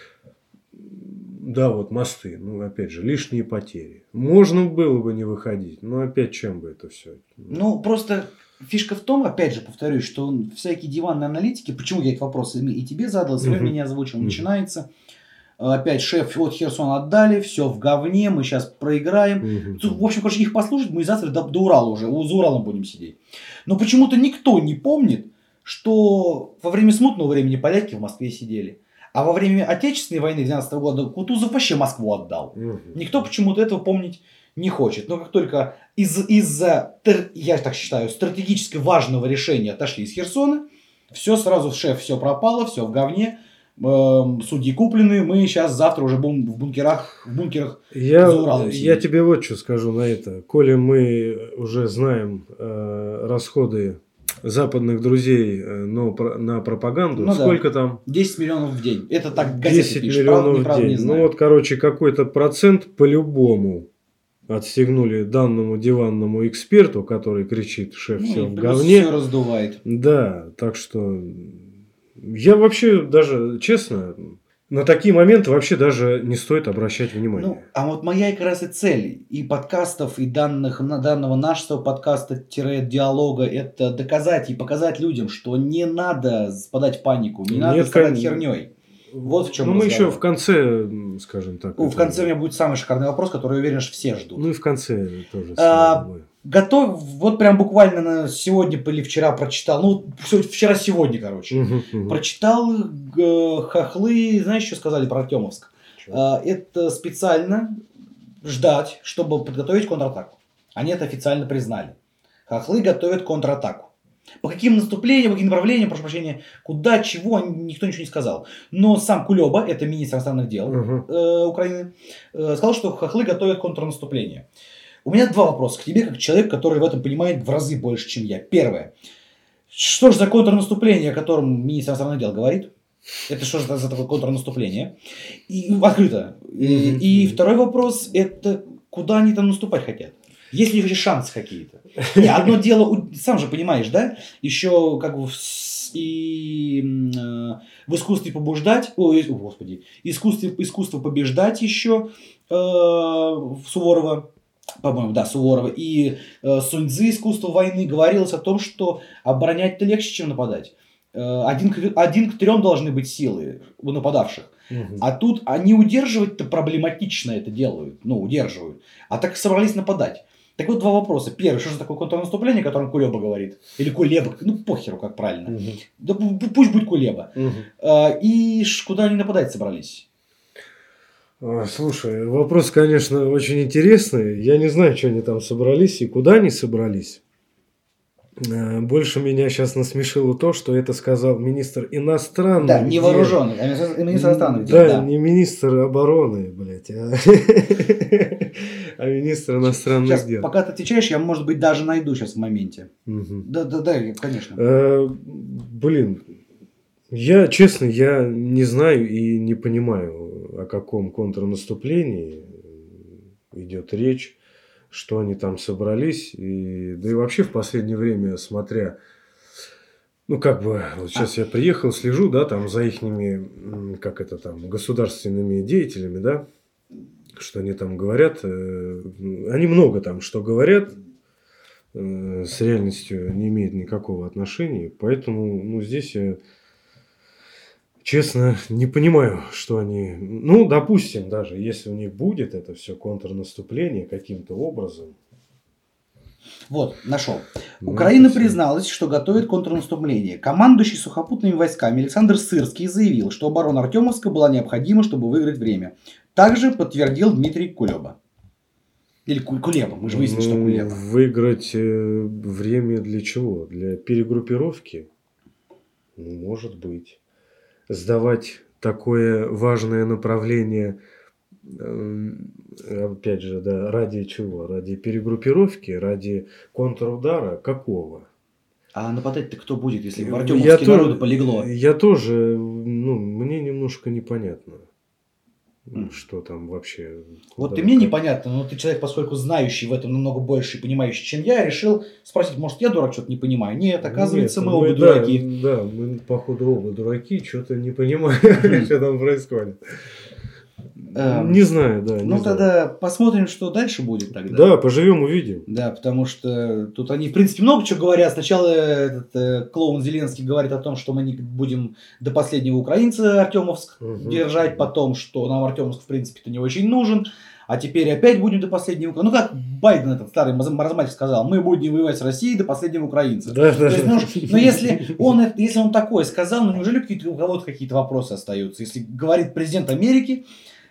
да, вот мосты, ну, опять же, лишние потери. Можно было бы не выходить, но опять чем бы это все? Ну, просто фишка в том, опять же, повторюсь, что всякие диванные аналитики, почему я этот вопрос и тебе задал, и Мгм. меня озвучил, Мгм. начинается. Опять шеф от Херсона отдали, все в говне, мы сейчас проиграем. Тут, В общем, короче, их послушать, мы завтра до, до Урала уже, за Уралом будем сидеть. Но почему-то никто не помнит, что во время смутного времени поляки в Москве сидели. А во время Отечественной войны 12 года Кутузов вообще Москву отдал. Никто почему-то этого помнить не хочет. Но как только из- из-за, тр- я так считаю, стратегически важного решения отошли из Херсона, все сразу, шеф, все пропало, все в говне, эм, судьи куплены, мы сейчас завтра уже будем в бункерах, в бункерах Я, за Уралом я сидеть. тебе вот что скажу на это. Коли мы уже знаем э, расходы западных друзей э, но на пропаганду, Ну да. сколько там? 10 миллионов в день. Это так газеты 10 пишут, правда, миллионов в неправда, день. ну вот, короче, какой-то процент по-любому отстегнули данному диванному эксперту, который кричит, шеф, Ну, все в говне. всё раздувает. Да, так что я вообще даже, честно, на такие моменты вообще даже не стоит обращать внимание. Ну, а вот моя как раз и цель и подкастов, и данных, данного нашего подкаста-диалога, это доказать и показать людям, что не надо спадать в панику, не надо страдать кон- херней. Вот в чем Ну, мы еще в конце, скажем так. Ну, в конце у меня будет самый шикарный вопрос, который, я уверен, что все ждут. Ну и в конце тоже. А. Готов, вот прям буквально на сегодня или вчера прочитал, ну, вчера-сегодня, короче. Прочитал э, хохлы, знаешь, что сказали про Артемовск? А, Это специально ждать, чтобы подготовить контратаку. Они это официально признали. Хохлы готовят контратаку. По каким наступлениям, по каким направлениям, прошу прощения, куда, чего, никто ничего не сказал. Но сам Кулеба, это министр иностранных дел Мгм. э, Украины, э, сказал, что хохлы готовят контрнаступление. У меня два вопроса к тебе, как человек, который в этом понимает в разы больше, чем я. Первое. Что же за контрнаступление, о котором министр иностранных дел говорит? Это что же за такое контрнаступление? И открыто. И, и второй вопрос, это куда они там наступать хотят? Есть ли у них шансы какие-то? Не, одно (laughs) дело, сам же понимаешь, да? Еще как бы и, э, в искусстве побуждать, ой, о, господи, искусстве, искусство побеждать еще э, Суворова, по-моему, да, Суворова, и э, Сунь Цзы «Искусство войны» говорилось о том, что оборонять-то легче, чем нападать. Э, один, к, один к трем должны быть силы у нападавших. Мгм. А тут они удерживать-то проблематично это делают. Ну, удерживают. А так собрались нападать. Так вот, два вопроса. Первый, что же такое контрнаступление, о котором Кулеба говорит? Или Кулеба, ну похеру, как правильно. Мгм. Да пу- пу- пусть будет Кулеба. А, и куда они нападать собрались? Слушай, вопрос, конечно, очень интересный. Я не знаю, что они там собрались и куда они собрались. Э, Больше меня сейчас насмешило то, что это сказал министр иностранных Да, дел. невооруженный. а министр- иностранных дел, Да, да. не министр обороны, блядь, а, (laughs) а министр иностранных Сейчас, дел. пока ты отвечаешь, я, может быть, даже найду сейчас в моменте. Мгм. Да, да, да, конечно. Э, Блин, я, честно, я не знаю и не понимаю, о каком контрнаступлении идет речь, что они там собрались. И, да и вообще в последнее время, смотря, ну как бы, вот сейчас я приехал, слежу, да, там за ихними, как это там, государственными деятелями, да, что они там говорят. э, Они много там что говорят, э, с реальностью не имеет никакого отношения. Поэтому, ну, здесь я Честно, не понимаю, что они... Ну, допустим, даже если у них будет это все контрнаступление каким-то образом. Вот, нашел. ну, Украина всё. призналась, что готовит контрнаступление. Командующий сухопутными войсками Александр Сырский заявил, что оборона Артемовска была необходима, чтобы выиграть время. Также подтвердил Дмитрий Кулеба. Или Ку- Кулеба, мы же выяснили, что Ну, Кулеба. Выиграть э, время для чего? Для перегруппировки? Ну, может быть. Сдавать такое важное направление, эм, опять же, да, ради чего? Ради перегруппировки, ради контрудара какого? А нападать-то кто будет, если в Я Артемовске тоже- народу полегло? Я тоже, ну, мне немножко непонятно. Что там вообще. Вот и мне как. непонятно, но ты человек, поскольку знающий в этом намного больше и понимающий, чем я, решил спросить, может, я дурак, что-то не понимаю. Нет, оказывается, Нет, мы оба да, дураки. Да, мы, походу, оба дураки, что-то не понимаем, (laughs) что там происходит. Эм, Не знаю, да. не Ну, знаю. тогда посмотрим, что дальше будет тогда. Да, поживем, увидим. Да, потому что тут они, в принципе, много чего говорят. Сначала этот э, клоун Зеленский говорит о том, что мы не будем до последнего украинца Артемовск Мгм. держать, потом, что нам Артемовск, в принципе-то, не очень нужен. А теперь опять будем до последнего... укра- Ну, как Байден, этот старый маразматик, сказал, мы будем воевать с Россией до последнего украинца. Да, да. есть, ну, но если он, если он такое сказал, ну неужели какие-то, у кого-то какие-то вопросы остаются? Если говорит президент Америки,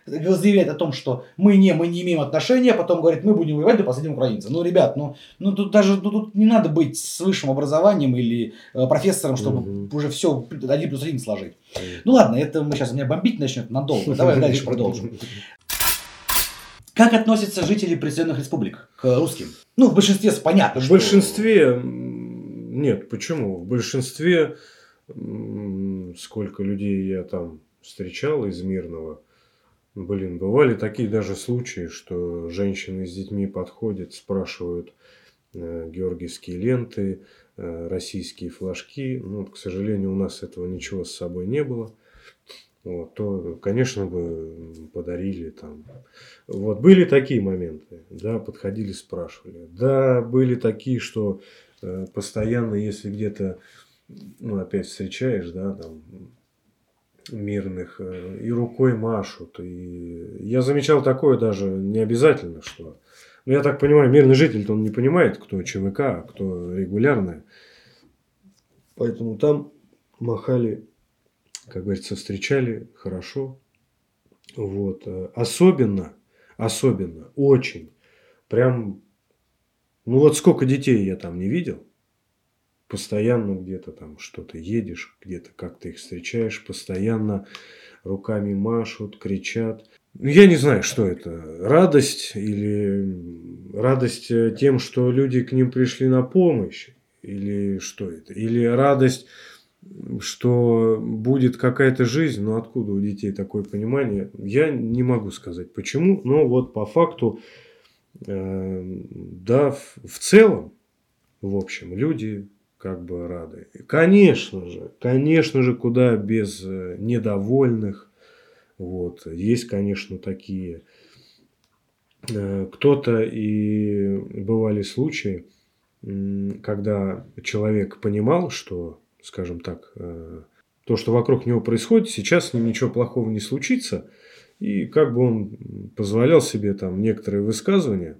заявляет о том, что мы не, мы не имеем отношения, потом говорит, мы будем воевать до последнего украинца. Ну, ребят, ну, ну тут даже ну, тут не надо быть с высшим образованием или э, профессором, чтобы Мгм. уже все один плюс один сложить. Ну ладно, это мы сейчас меня бомбить начнет надолго. Давай (laughs) дальше продолжим. Как относятся жители присоединенных республик к русским? Ну, в большинстве понятно, В что- большинстве нет, почему? В большинстве сколько людей я там встречал из мирного, блин, бывали такие даже случаи, что женщины с детьми подходят, спрашивают э, георгиевские ленты, э, российские флажки. Ну, к сожалению, у нас этого ничего с собой не было. Вот, то, конечно, бы подарили там. Вот были такие моменты, да, подходили, спрашивали. Да, были такие, что э, постоянно, если где-то, ну, опять встречаешь, да, там мирных, э, и рукой машут. И я замечал такое даже не обязательно, что... Ну, я так понимаю, мирный житель, он не понимает, кто ЧВК, а кто регулярный. Поэтому там махали, как говорится, встречали хорошо. Вот. э, Особенно, особенно, очень, прям, ну вот сколько детей я там не видел, постоянно где-то там что-то едешь, где-то как-то их встречаешь, постоянно руками машут, кричат. Ну, Я не знаю, что это. Радость или радость э, тем, что люди к ним пришли на помощь, или что это? Или радость, что будет какая-то жизнь, но откуда у детей такое понимание, я не могу сказать почему, но вот по факту, э, да, в, в целом, в общем, люди как бы рады. Конечно же, конечно же, куда без э, недовольных. Вот. Есть, конечно, такие. Э, Кто-то и бывали случаи, когда человек понимал, что, скажем так, э, то, что вокруг него происходит, сейчас с ним ничего плохого не случится. И как бы он позволял себе там некоторые высказывания,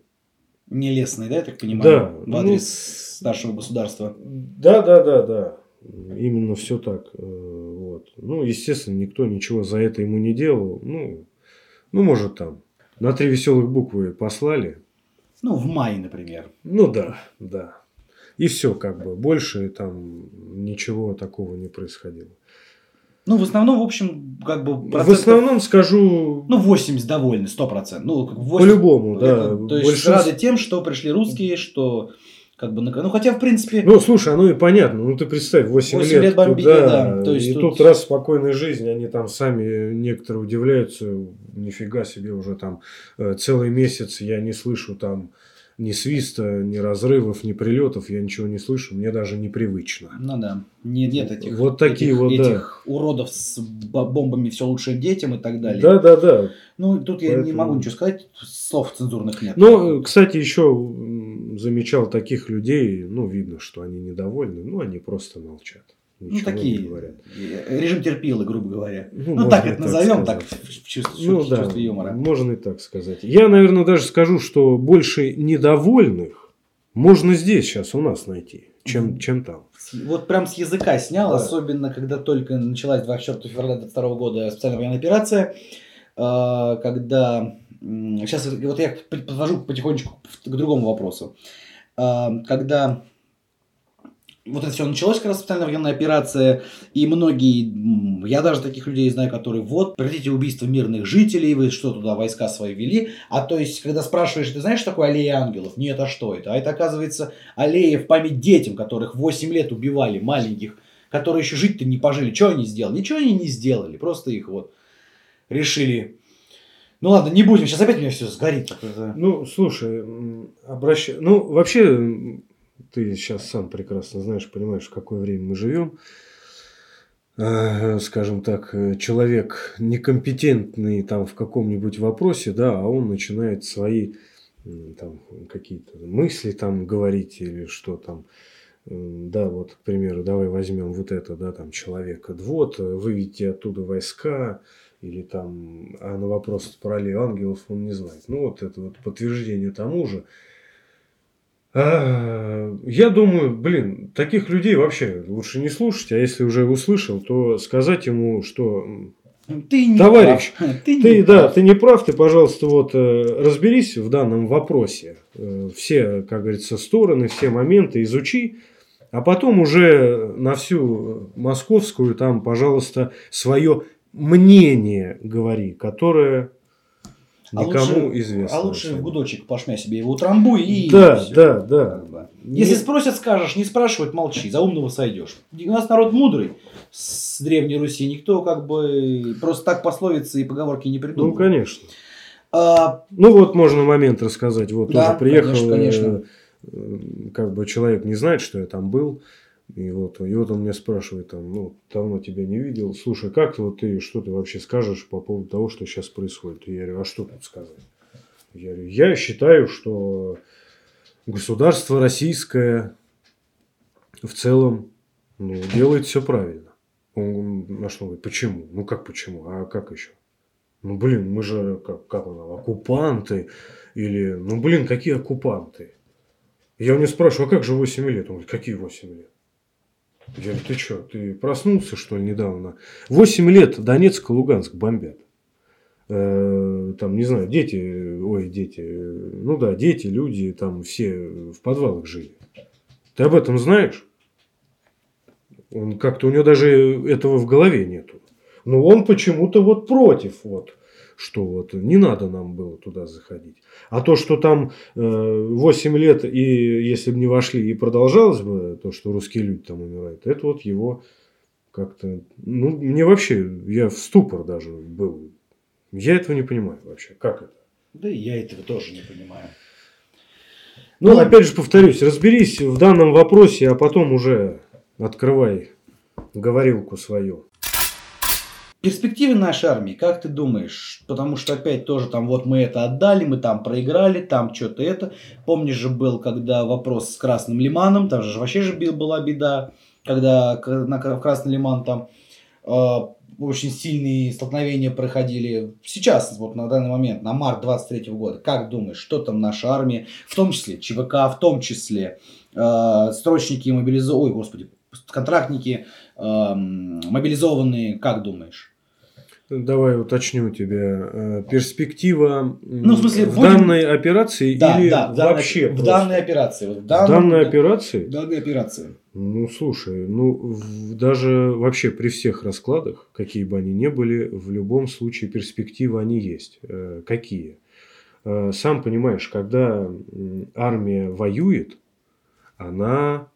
Нелестный, да, я так понимаю, Да, в ну- адрес нашего государства. Да, да, да, да. Именно все так. Э, Вот. Ну, естественно, никто ничего за это ему не делал. Ну, ну, может, там на три веселых буквы послали. Ну, в мае, например. Ну да, да. И все, как бы. Больше там ничего такого не происходило. Ну, в основном, в общем, как бы... В основном скажу Ну, 80 довольны, 100%. Ну, как 80 по-любому, да. это- то есть Большинство- рады тем, что пришли русские, что как бы... Ну, хотя, в принципе... Ну, слушай, оно и понятно. Ну, ты представь, 8, 8 лет бомбили, туда, да. То есть и тут- тут... раз спокойной жизни, они там сами некоторые удивляются, нифига себе уже там э, целый месяц я не слышу там ни свиста, ни разрывов, ни прилетов, я ничего не слышу, мне даже непривычно. Ну да, нет, нет этих, Вот такие этих, вот, да. этих уродов с бо- бомбами все лучше детям и так далее. Да, да, да. Ну, тут я не Поэтому- могу ничего сказать, слов цензурных нет. Но, кстати, еще замечал таких людей, ну, видно, что они недовольны, ну, они просто молчат. Ну, ничего такие. говорят. э, Режим терпилы, грубо говоря. Ну, можно так это назовем, так, сказать. в чувстве, Ну в да, чувстве юмора. можно и так сказать. Я, наверное, даже скажу, что больше недовольных можно здесь сейчас у нас найти, чем, Мгм. чем там. Вот прям с языка снял, Да. особенно когда только началась 24 февраля 2022 года специальная военная операция, э, когда... Сейчас вот я подвожу потихонечку к другому вопросу. Э, Когда вот это все началось, как раз специальная военная операция, и многие, я даже таких людей знаю, которые вот, прекратите убийство мирных жителей, вы что туда войска свои вели, а то есть, когда спрашиваешь, ты знаешь, что такое аллея ангелов? Нет, а что это? А это, оказывается, аллея в память детям, которых 8 лет убивали, маленьких, которые еще жить-то не пожили. Что они сделали? Ничего они не сделали, просто их вот решили. Ну ладно, не будем, сейчас опять у меня все сгорит. Ну, слушай, м, обращай... Ну, вообще, ты сейчас сам прекрасно знаешь, понимаешь, в какое время мы живем. Э, Скажем так, э, человек некомпетентный там в каком-нибудь вопросе, да, а он начинает свои там какие-то мысли там говорить или что там. Да, вот, к примеру, давай возьмем вот это, да, там человека. Вот, э, выведите оттуда войска, или там, а на вопрос про аллею ангелов он не знает. Ну, вот это вот подтверждение тому же. А, я думаю, блин, таких людей вообще лучше не слушать, а если уже услышал, то сказать ему, что Ты не Товарищ, прав. (laughs) ты, ты, не да, прав. ты не прав, ты, пожалуйста, вот э, разберись в данном вопросе. Э, Все, как говорится, стороны, все моменты изучи, а потом уже на всю московскую там, пожалуйста, свое мнение говори, которое А никому лучше- известно. А лучше в гудочек пошмя себе его утрамбуй и Да, всё. да, да. Если Не- спросят, скажешь, не спрашивают, молчи, за умного сойдешь. У нас народ мудрый с Древней Руси, никто как бы просто так пословицы и поговорки не придумал. Ну, конечно. А, Ну, вот можно момент рассказать. Вот Да, тоже приехал, конечно, конечно. э, э, как бы человек не знает, что я там был. И вот, и вот он меня спрашивает, там, ну, давно тебя не видел. Слушай, как вот ты, что ты вообще скажешь по поводу того, что сейчас происходит? И я говорю, а что тут сказать? Я говорю, я считаю, что государство российское в целом ну, делает все правильно. Он на что говорит, почему? Ну как почему? А как еще? Ну блин, мы же как, как он, оккупанты. Или, ну блин, какие оккупанты? Я у него спрашиваю, а как же 8 лет? Он говорит, какие 8 лет? Я говорю, ты что, ты проснулся, что ли, недавно? 8 лет Донецк и Луганск бомбят. Э, Там, не знаю, дети, ой, дети, ну да, дети, люди, там все в подвалах жили. Ты об этом знаешь? Он как-то, у него даже этого в голове нету. Но он почему-то вот против, вот, что вот не надо нам было туда заходить. А то, что там э, 8 лет, и если бы не вошли, и продолжалось бы то, что русские люди там умирают, это вот его как-то... Ну, мне вообще, я в ступор даже был. Я этого не понимаю вообще. Как это? да и я этого тоже не понимаю. Ну, Ну, опять же повторюсь, разберись в данном вопросе, а потом уже открывай говорилку свою. Перспективы нашей армии, как ты думаешь? Потому что опять тоже там вот мы это отдали, мы там проиграли, там что-то это. Помнишь же был, когда вопрос с Красным Лиманом, там же вообще же была беда, когда на Красный Лиман там э, очень сильные столкновения проходили. Сейчас, вот на данный момент, на март 23 года, как думаешь, что там наша армия, в том числе ЧВК, в том числе э, срочники мобилизованные, ой, господи, контрактники мобилизованные, как думаешь? Давай уточню тебя. Э, Перспектива Ну, в смысле, в будем- данной операции Да, или да, в данной- вообще в просто? данной операции. Вот в В данном- данной да, операции? в данной операции. Ну, слушай, ну, в- даже вообще при всех раскладах, какие бы они ни были, в любом случае перспективы они есть. Э, какие? Э, сам понимаешь, когда армия воюет, она,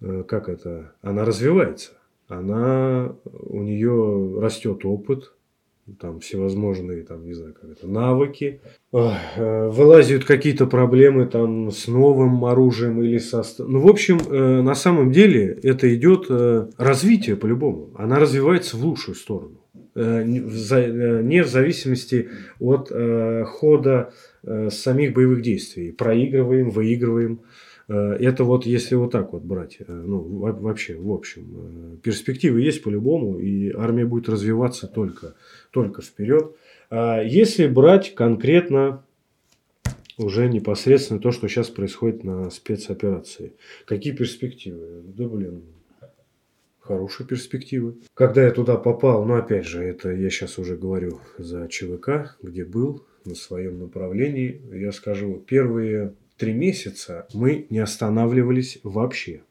как это, она развивается. Она, у нее растет опыт, там всевозможные, там, не знаю, как это, навыки. Э, Вылазят какие-то проблемы там с новым оружием или со... Ну, в общем, э, на самом деле это идет э, развитие по-любому. Она развивается в лучшую сторону. Э, Не в э, зависимости от э, хода э, самих боевых действий. Проигрываем, выигрываем. Э, это вот если вот так вот брать, э, ну, вообще, в общем, э, перспективы есть по-любому, и армия будет развиваться только, только вперед. А если брать конкретно уже непосредственно то, что сейчас происходит на спецоперации. Какие перспективы? Да, блин, хорошие перспективы. Когда я туда попал, ну, опять же, это я сейчас уже говорю за ЧВК, где был на своем направлении, я скажу, первые три месяца мы не останавливались вообще.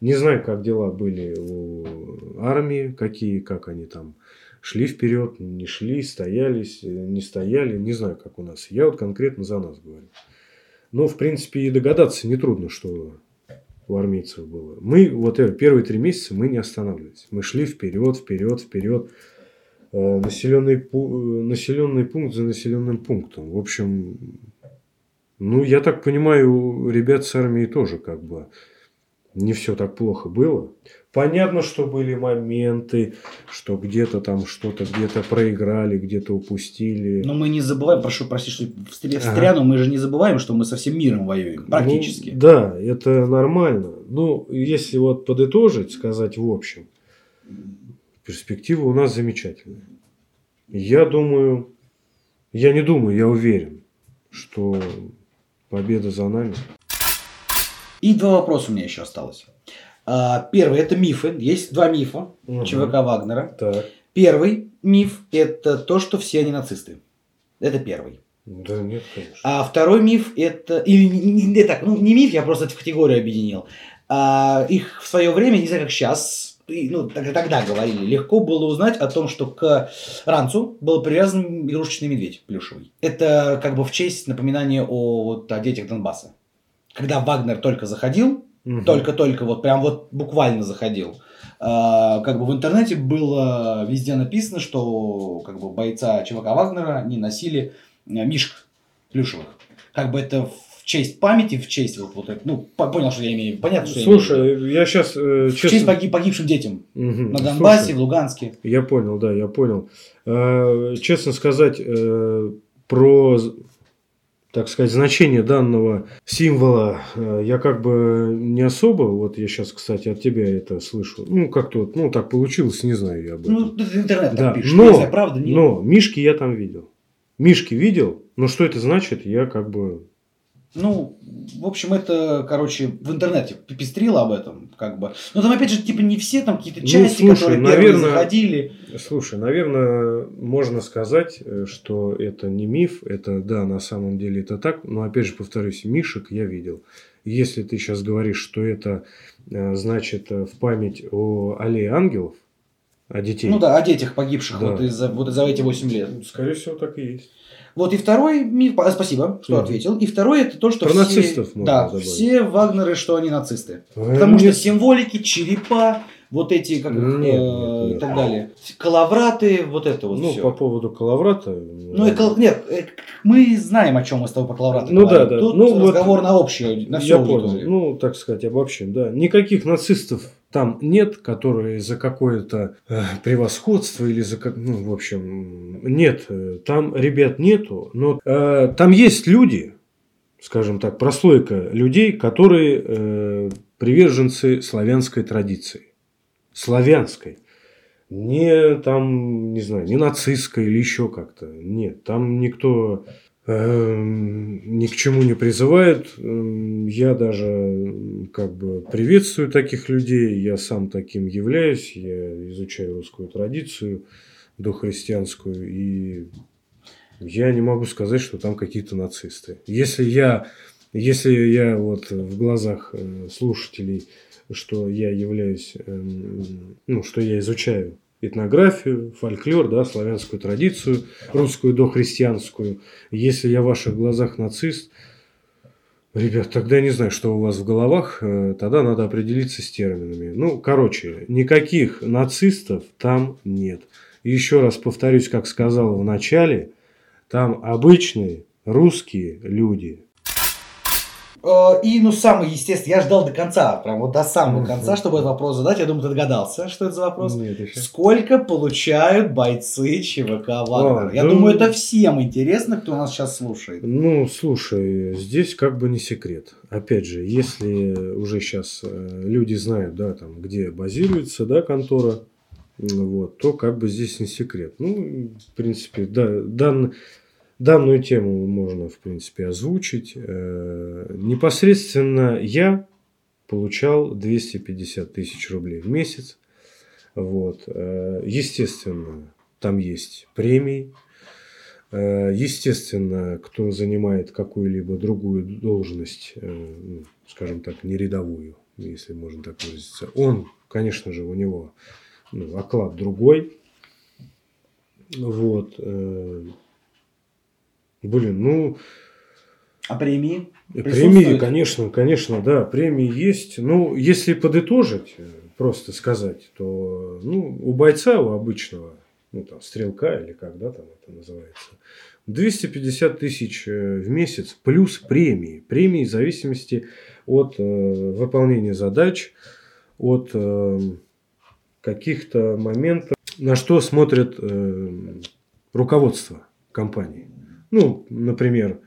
Не знаю, как дела были у армии, какие, как они там шли вперед, не шли, стоялись, не стояли. Не знаю, как у нас. Я вот конкретно за нас говорю. Но, в принципе, и догадаться нетрудно, что у армейцев было. Мы, вот это, первые три месяца мы не останавливались. Мы шли вперед, вперед, вперед. Э, населенный, населенный пункт за населенным пунктом. В общем, ну, я так понимаю, ребят с армии тоже как бы не все так плохо было. Понятно, что были моменты, что где-то там что-то где-то проиграли, где-то упустили. Но мы не забываем, прошу простить, что встряну, ага. мы же не забываем, что мы со всем миром воюем, практически. Ну, да, это нормально. Ну, если вот подытожить, сказать в общем, перспектива у нас замечательная. Я думаю, я не думаю, я уверен, что Победа за нами. И два вопроса у меня еще осталось. А, первый это мифы. Есть два мифа угу. ЧВК Вагнера. Так. Первый миф это то, что все они нацисты. Это первый. Да нет, конечно. А второй миф это или не, не так, ну не миф, я просто это в категорию объединил. А, их в свое время, не знаю как сейчас, ну, тогда говорили, легко было узнать о том, что к ранцу был привязан игрушечный медведь плюшевый. Это как бы в честь напоминания о, вот, о детях Донбасса. Когда Вагнер только заходил, угу. только-только, вот прям вот буквально заходил, а, как бы в интернете было везде написано, что как бы бойца ЧВК Вагнера не носили э, мишек плюшевых. Как бы это в честь памяти, в честь вот, вот ну, понял, что я имею, понятно, что Слушай, я имею. я сейчас э, честно... В честь погиб, погибшим детям угу. на Донбассе, Слушай, в Луганске. Я понял, да, я понял. Э, честно сказать, э, про, так сказать, значение данного символа э, я как бы не особо, вот я сейчас, кстати, от тебя это слышу, ну, как-то, ну, так получилось, не знаю я об этом. Ну, интернет да. пишет, но, знаю, правда, не... но Мишки я там видел. Мишки видел, но что это значит, я как бы ну, в общем, это, короче, в интернете пестрило об этом, как бы. Но там, опять же, типа, не все там какие-то ну, части, ну, слушай, которые наверное, заходили. Слушай, наверное, можно сказать, э, что это не миф, это, да, на самом деле это так, но, опять же, повторюсь, Мишек я видел. Если ты сейчас говоришь, что это, э, значит, э, в память о аллее ангелов, о детей. Ну да, о детях погибших да. вот, из-за, вот за эти 8 лет. Скорее всего, так и есть. Вот и второй миф, спасибо, что mm. ответил. И второй это то, что Про все, нацистов да, добавить. все Вагнеры, что они нацисты. А, Потому что символики, черепа, вот эти, как нет, э, нет, так далее. Калавраты, вот это вот Ну, все. по поводу калаврата... Ну, и кал... нет, э, мы знаем, о чем мы с тобой по калаврату Ну, говорим. да, да. Тут ну, разговор вот, на общую, на все Я понял. Ну, так сказать, обобщим, да. Никаких нацистов там нет, которые за какое-то э, превосходство или за как, ну, в общем, нет, э, там ребят нету, но э, там есть люди, скажем так, прослойка людей, которые э, приверженцы славянской традиции, славянской, не там, не знаю, не нацистской или еще как-то, нет, там никто ни к чему не призывает. Эм, я даже как бы приветствую таких людей. Я сам таким являюсь. Я изучаю русскую традицию дохристианскую. И я не могу сказать, что там какие-то нацисты. Если я, если я вот в глазах э, слушателей, что я являюсь, эм, ну, что я изучаю этнографию, фольклор, да, славянскую традицию, русскую дохристианскую. Если я в ваших глазах нацист, ребят, тогда не знаю, что у вас в головах, э, тогда надо определиться с терминами. Ну, короче, никаких нацистов там нет. еще раз повторюсь, как сказал в начале, там обычные русские люди. Э, И, ну, самый естественный, я ждал до конца, прям вот до самого конца, чтобы этот вопрос задать. Я думаю, ты догадался, что это за вопрос. Нет, еще. Сколько получают бойцы ЧВК Вагнера? А, Я да думаю, ну- это всем интересно, кто нас сейчас слушает. Ну, слушай, здесь как бы не секрет. Опять же, если уже сейчас люди знают, да, там, где базируется, да, контора, м, вот, то как бы здесь не секрет. Ну, в принципе, да, дан- данную тему можно, в принципе, озвучить. Э, Непосредственно я получал 250 тысяч рублей в месяц. Вот. Э, Естественно, там есть премии, Э, Естественно, кто занимает какую-либо другую должность, ну, скажем так, не рядовую, если можно так выразиться, он, конечно же, у него ну, оклад другой. Вот. Блин, ну, А премии? премии, конечно, конечно, да, премии есть. Ну, если подытожить, э, просто сказать, то ну, у бойца, у обычного, ну, там, стрелка или как, да, там это называется, 250 тысяч э, в месяц плюс премии. Премии в зависимости от э, выполнения задач, от э, каких-то моментов, на что смотрит э, руководство компании. Ну, например,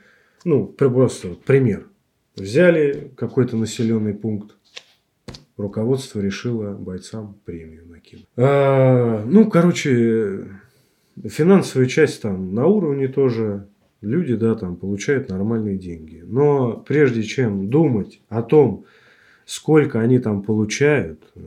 ну, просто пример. Взяли какой-то населенный пункт, руководство решило бойцам премию накинуть. А, ну, короче, финансовая часть там на уровне тоже. Люди, да, там получают нормальные деньги. Но прежде чем думать о том, сколько они там получают, э,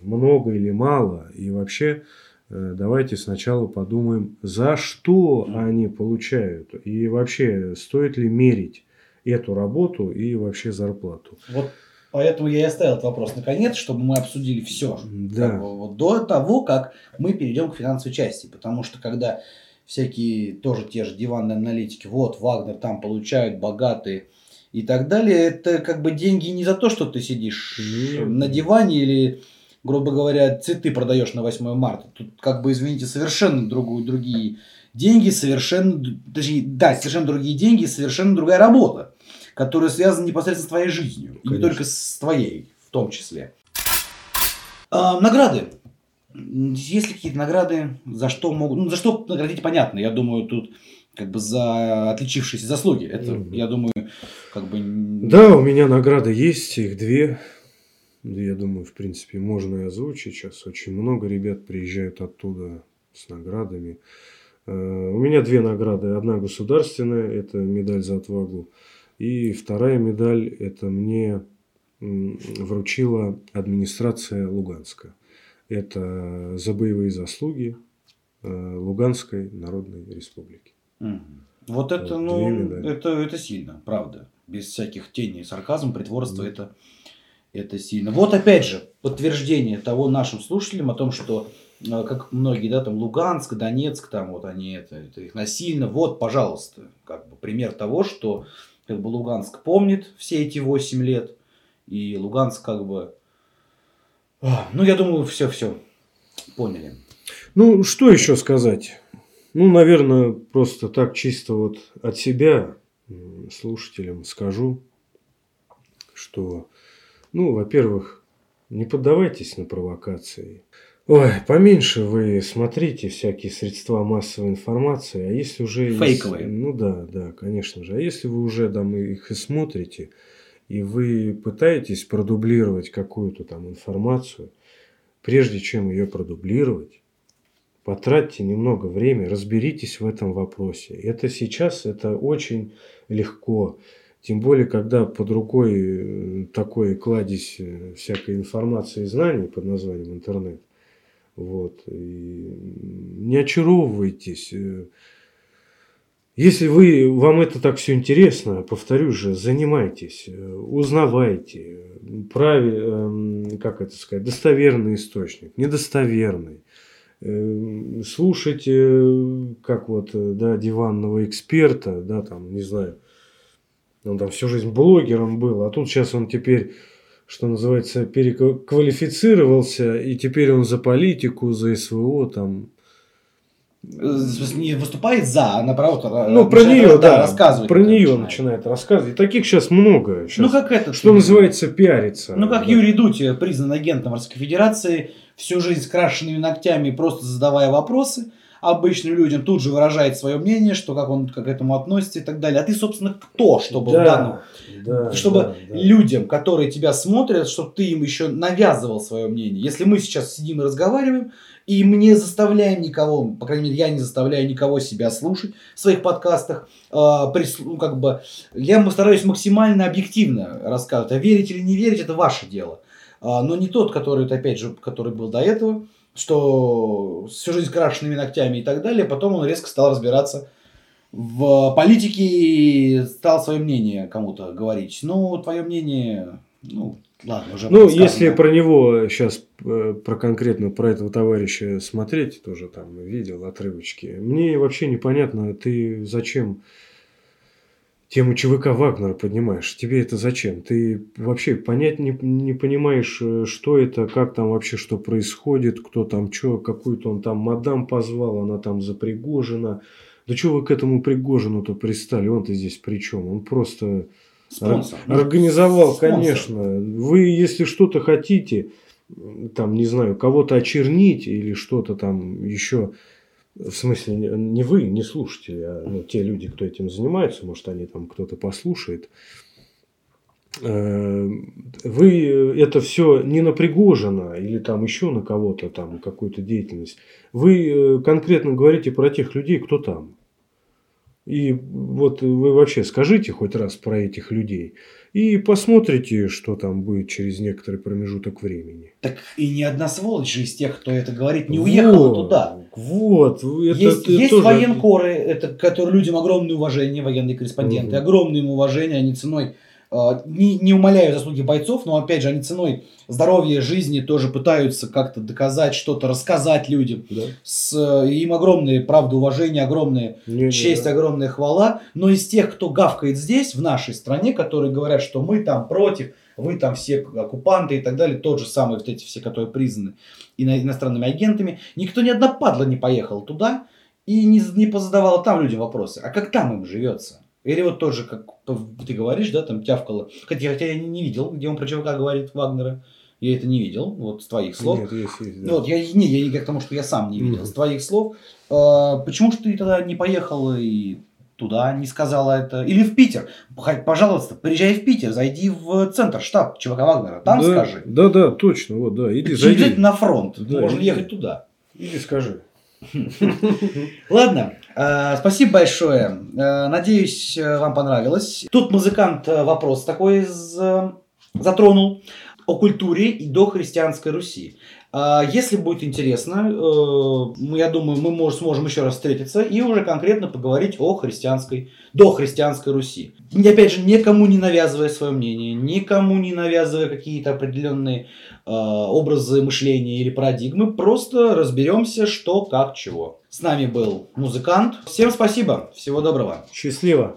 много или мало, и вообще давайте сначала подумаем, за что они получают, и вообще стоит ли мерить эту работу и вообще зарплату. Вот поэтому я и оставил этот вопрос наконец, чтобы мы обсудили все. Да. вот до того, как мы перейдем к финансовой части. Потому что когда всякие тоже те же диванные аналитики, вот, Вагнер там получают богатые и так далее, это как бы деньги не за то, что ты сидишь Нет. на диване или, грубо говоря, цветы продаешь на 8 марта. Тут, как бы, извините, совершенно другую, другие деньги, совершенно, точнее, да, совершенно другие деньги, совершенно другая работа, которая связана непосредственно с твоей жизнью. И не Конечно. только с твоей, в том числе. А, награды. Есть ли какие-то награды, за что могут... Ну, за что наградить, понятно. Я думаю, тут как бы за отличившиеся заслуги. Это, Мгм. я думаю, как бы... Да, у меня награды есть, их две. Да, Я думаю, в принципе, можно и озвучить. Сейчас очень много ребят приезжают оттуда с наградами. Э, У меня две награды. Одна государственная, это медаль за отвагу. И вторая медаль, это мне вручила администрация Луганска. Это за боевые заслуги э, Луганской Народной Республики. Вот это, Вот, ну, две медали. это, это сильно, правда. Без всяких теней, сарказм, притворства, Мгм. это, это сильно. Вот опять же, подтверждение того нашим слушателям о том, что, э, как многие, да, там, Луганск, Донецк, там, вот они, это, это их насильно. Вот, пожалуйста, как бы пример того, что, как бы, Луганск помнит все эти 8 лет, и Луганск, как бы, а, ну, я думаю, все-все поняли. Ну, что еще сказать? Ну, наверное, просто так чисто вот от себя слушателям скажу, что, ну, во-первых, не поддавайтесь на провокации. Ой, поменьше вы смотрите всякие средства массовой информации, а если уже... есть- Фейковые. ну да, да, конечно же. А если вы уже там их и смотрите, и вы пытаетесь продублировать какую-то там информацию, прежде чем ее продублировать, потратьте немного времени, разберитесь в этом вопросе. Это сейчас, это очень легко. Тем более, когда под рукой э, такой кладезь э, всякой информации и знаний под названием интернет. Вот. И не очаровывайтесь. Э, Если вы, вам это так все интересно, повторюсь же, занимайтесь, узнавайте, праве, эм, как это сказать, достоверный источник, недостоверный. Э, Слушайте, как вот, да, диванного эксперта, да, там, не знаю, он там всю жизнь блогером был, а тут сейчас он теперь, что называется, переквалифицировался, и теперь он за политику, за СВО, там, не выступает за, а наоборот ну, про нее, да, рассказывать. Про нее начинает. начинает рассказывать. И таких сейчас много. Сейчас, ну, как это? Что называется, пиарится. Ну, как да. Юрий Дудь, признан агентом Российской Федерации, всю жизнь с крашенными ногтями, просто задавая вопросы обычным людям, тут же выражает свое мнение, что как он к этому относится и так далее. А ты, собственно, кто, чтобы да, данном, да, чтобы да, да. людям, которые тебя смотрят, чтобы ты им еще навязывал свое мнение. Если мы сейчас сидим и разговариваем, и мы не заставляем никого, по крайней мере, я не заставляю никого себя слушать в своих подкастах. Э, прис, ну, как бы, я стараюсь максимально объективно рассказывать. А верить или не верить, это ваше дело. Э, но не тот, который, опять же, который был до этого, что всю жизнь с крашенными ногтями и так далее. Потом он резко стал разбираться в политике и стал свое мнение кому-то говорить. Ну, твое мнение, ну, Ладно, уже ну, если про него сейчас, э, про конкретно про этого товарища смотреть, тоже там видел отрывочки, мне вообще непонятно, ты зачем тему ЧВК Вагнера поднимаешь? Тебе это зачем? Ты вообще понять не, не понимаешь, э, что это, как там вообще что происходит, кто там что, какую-то он там мадам позвал, она там запригожена. Да что вы к этому Пригожину-то пристали? Он-то здесь при чем? Он просто Спонсор. Организовал, Спонсор. конечно. Вы, если что-то хотите, там, не знаю, кого-то очернить или что-то там еще, в смысле, не вы, не слушатели, а ну, те люди, кто этим занимается, может, они там кто-то послушает, э, вы это все не на Пригожина или там еще на кого-то там какую-то деятельность. Вы э, конкретно говорите про тех людей, кто там. И вот вы вообще скажите хоть раз про этих людей. И посмотрите, что там будет через некоторый промежуток времени. Так и ни одна сволочь же из тех, кто это говорит, не уехала вот, туда. Вот. Это, есть это есть тоже... военкоры, это, которые людям огромное уважение, военные корреспонденты, угу. огромное им уважение, они ценой не, не умоляю заслуги бойцов, но опять же они ценой здоровья, жизни тоже пытаются как-то доказать что-то, рассказать людям. Да. С, э, им огромное, правда, уважение, огромная не, честь, не, да. огромная хвала. Но из тех, кто гавкает здесь, в нашей стране, которые говорят, что мы там против, вы там все оккупанты и так далее, тот же самый, вот эти все, которые признаны иностранными агентами, никто ни одна падла не поехал туда и не, не позадавал там людям вопросы. А как там им живется? Или вот тоже, как ты говоришь, да, там тявкало. Хотя, хотя я не, видел, где он про ЧВК говорит Вагнера. Я это не видел, вот с твоих слов. Нет, есть, есть, да. Вот, я, не, я не к тому, что я сам не видел. Mm-hmm. С твоих слов. Э, почему же ты тогда не поехал и туда, не сказала это? Или в Питер? Пожалуйста, приезжай в Питер, зайди в центр, штаб ЧВК Вагнера, там да, скажи. Да, да, точно, вот, да, иди, зайди. на фронт, да, можно иди. ехать туда. Иди скажи. (laughs) Ладно, э, спасибо большое. Э, надеюсь, э, вам понравилось. Тут музыкант вопрос такой затронул о культуре и до христианской Руси. Если будет интересно, я думаю, мы сможем еще раз встретиться и уже конкретно поговорить о христианской, до христианской Руси. И опять же, никому не навязывая свое мнение, никому не навязывая какие-то определенные Э, образы мышления или парадигмы, просто разберемся, что, как, чего. С нами был музыкант. Всем спасибо, всего доброго. Счастливо.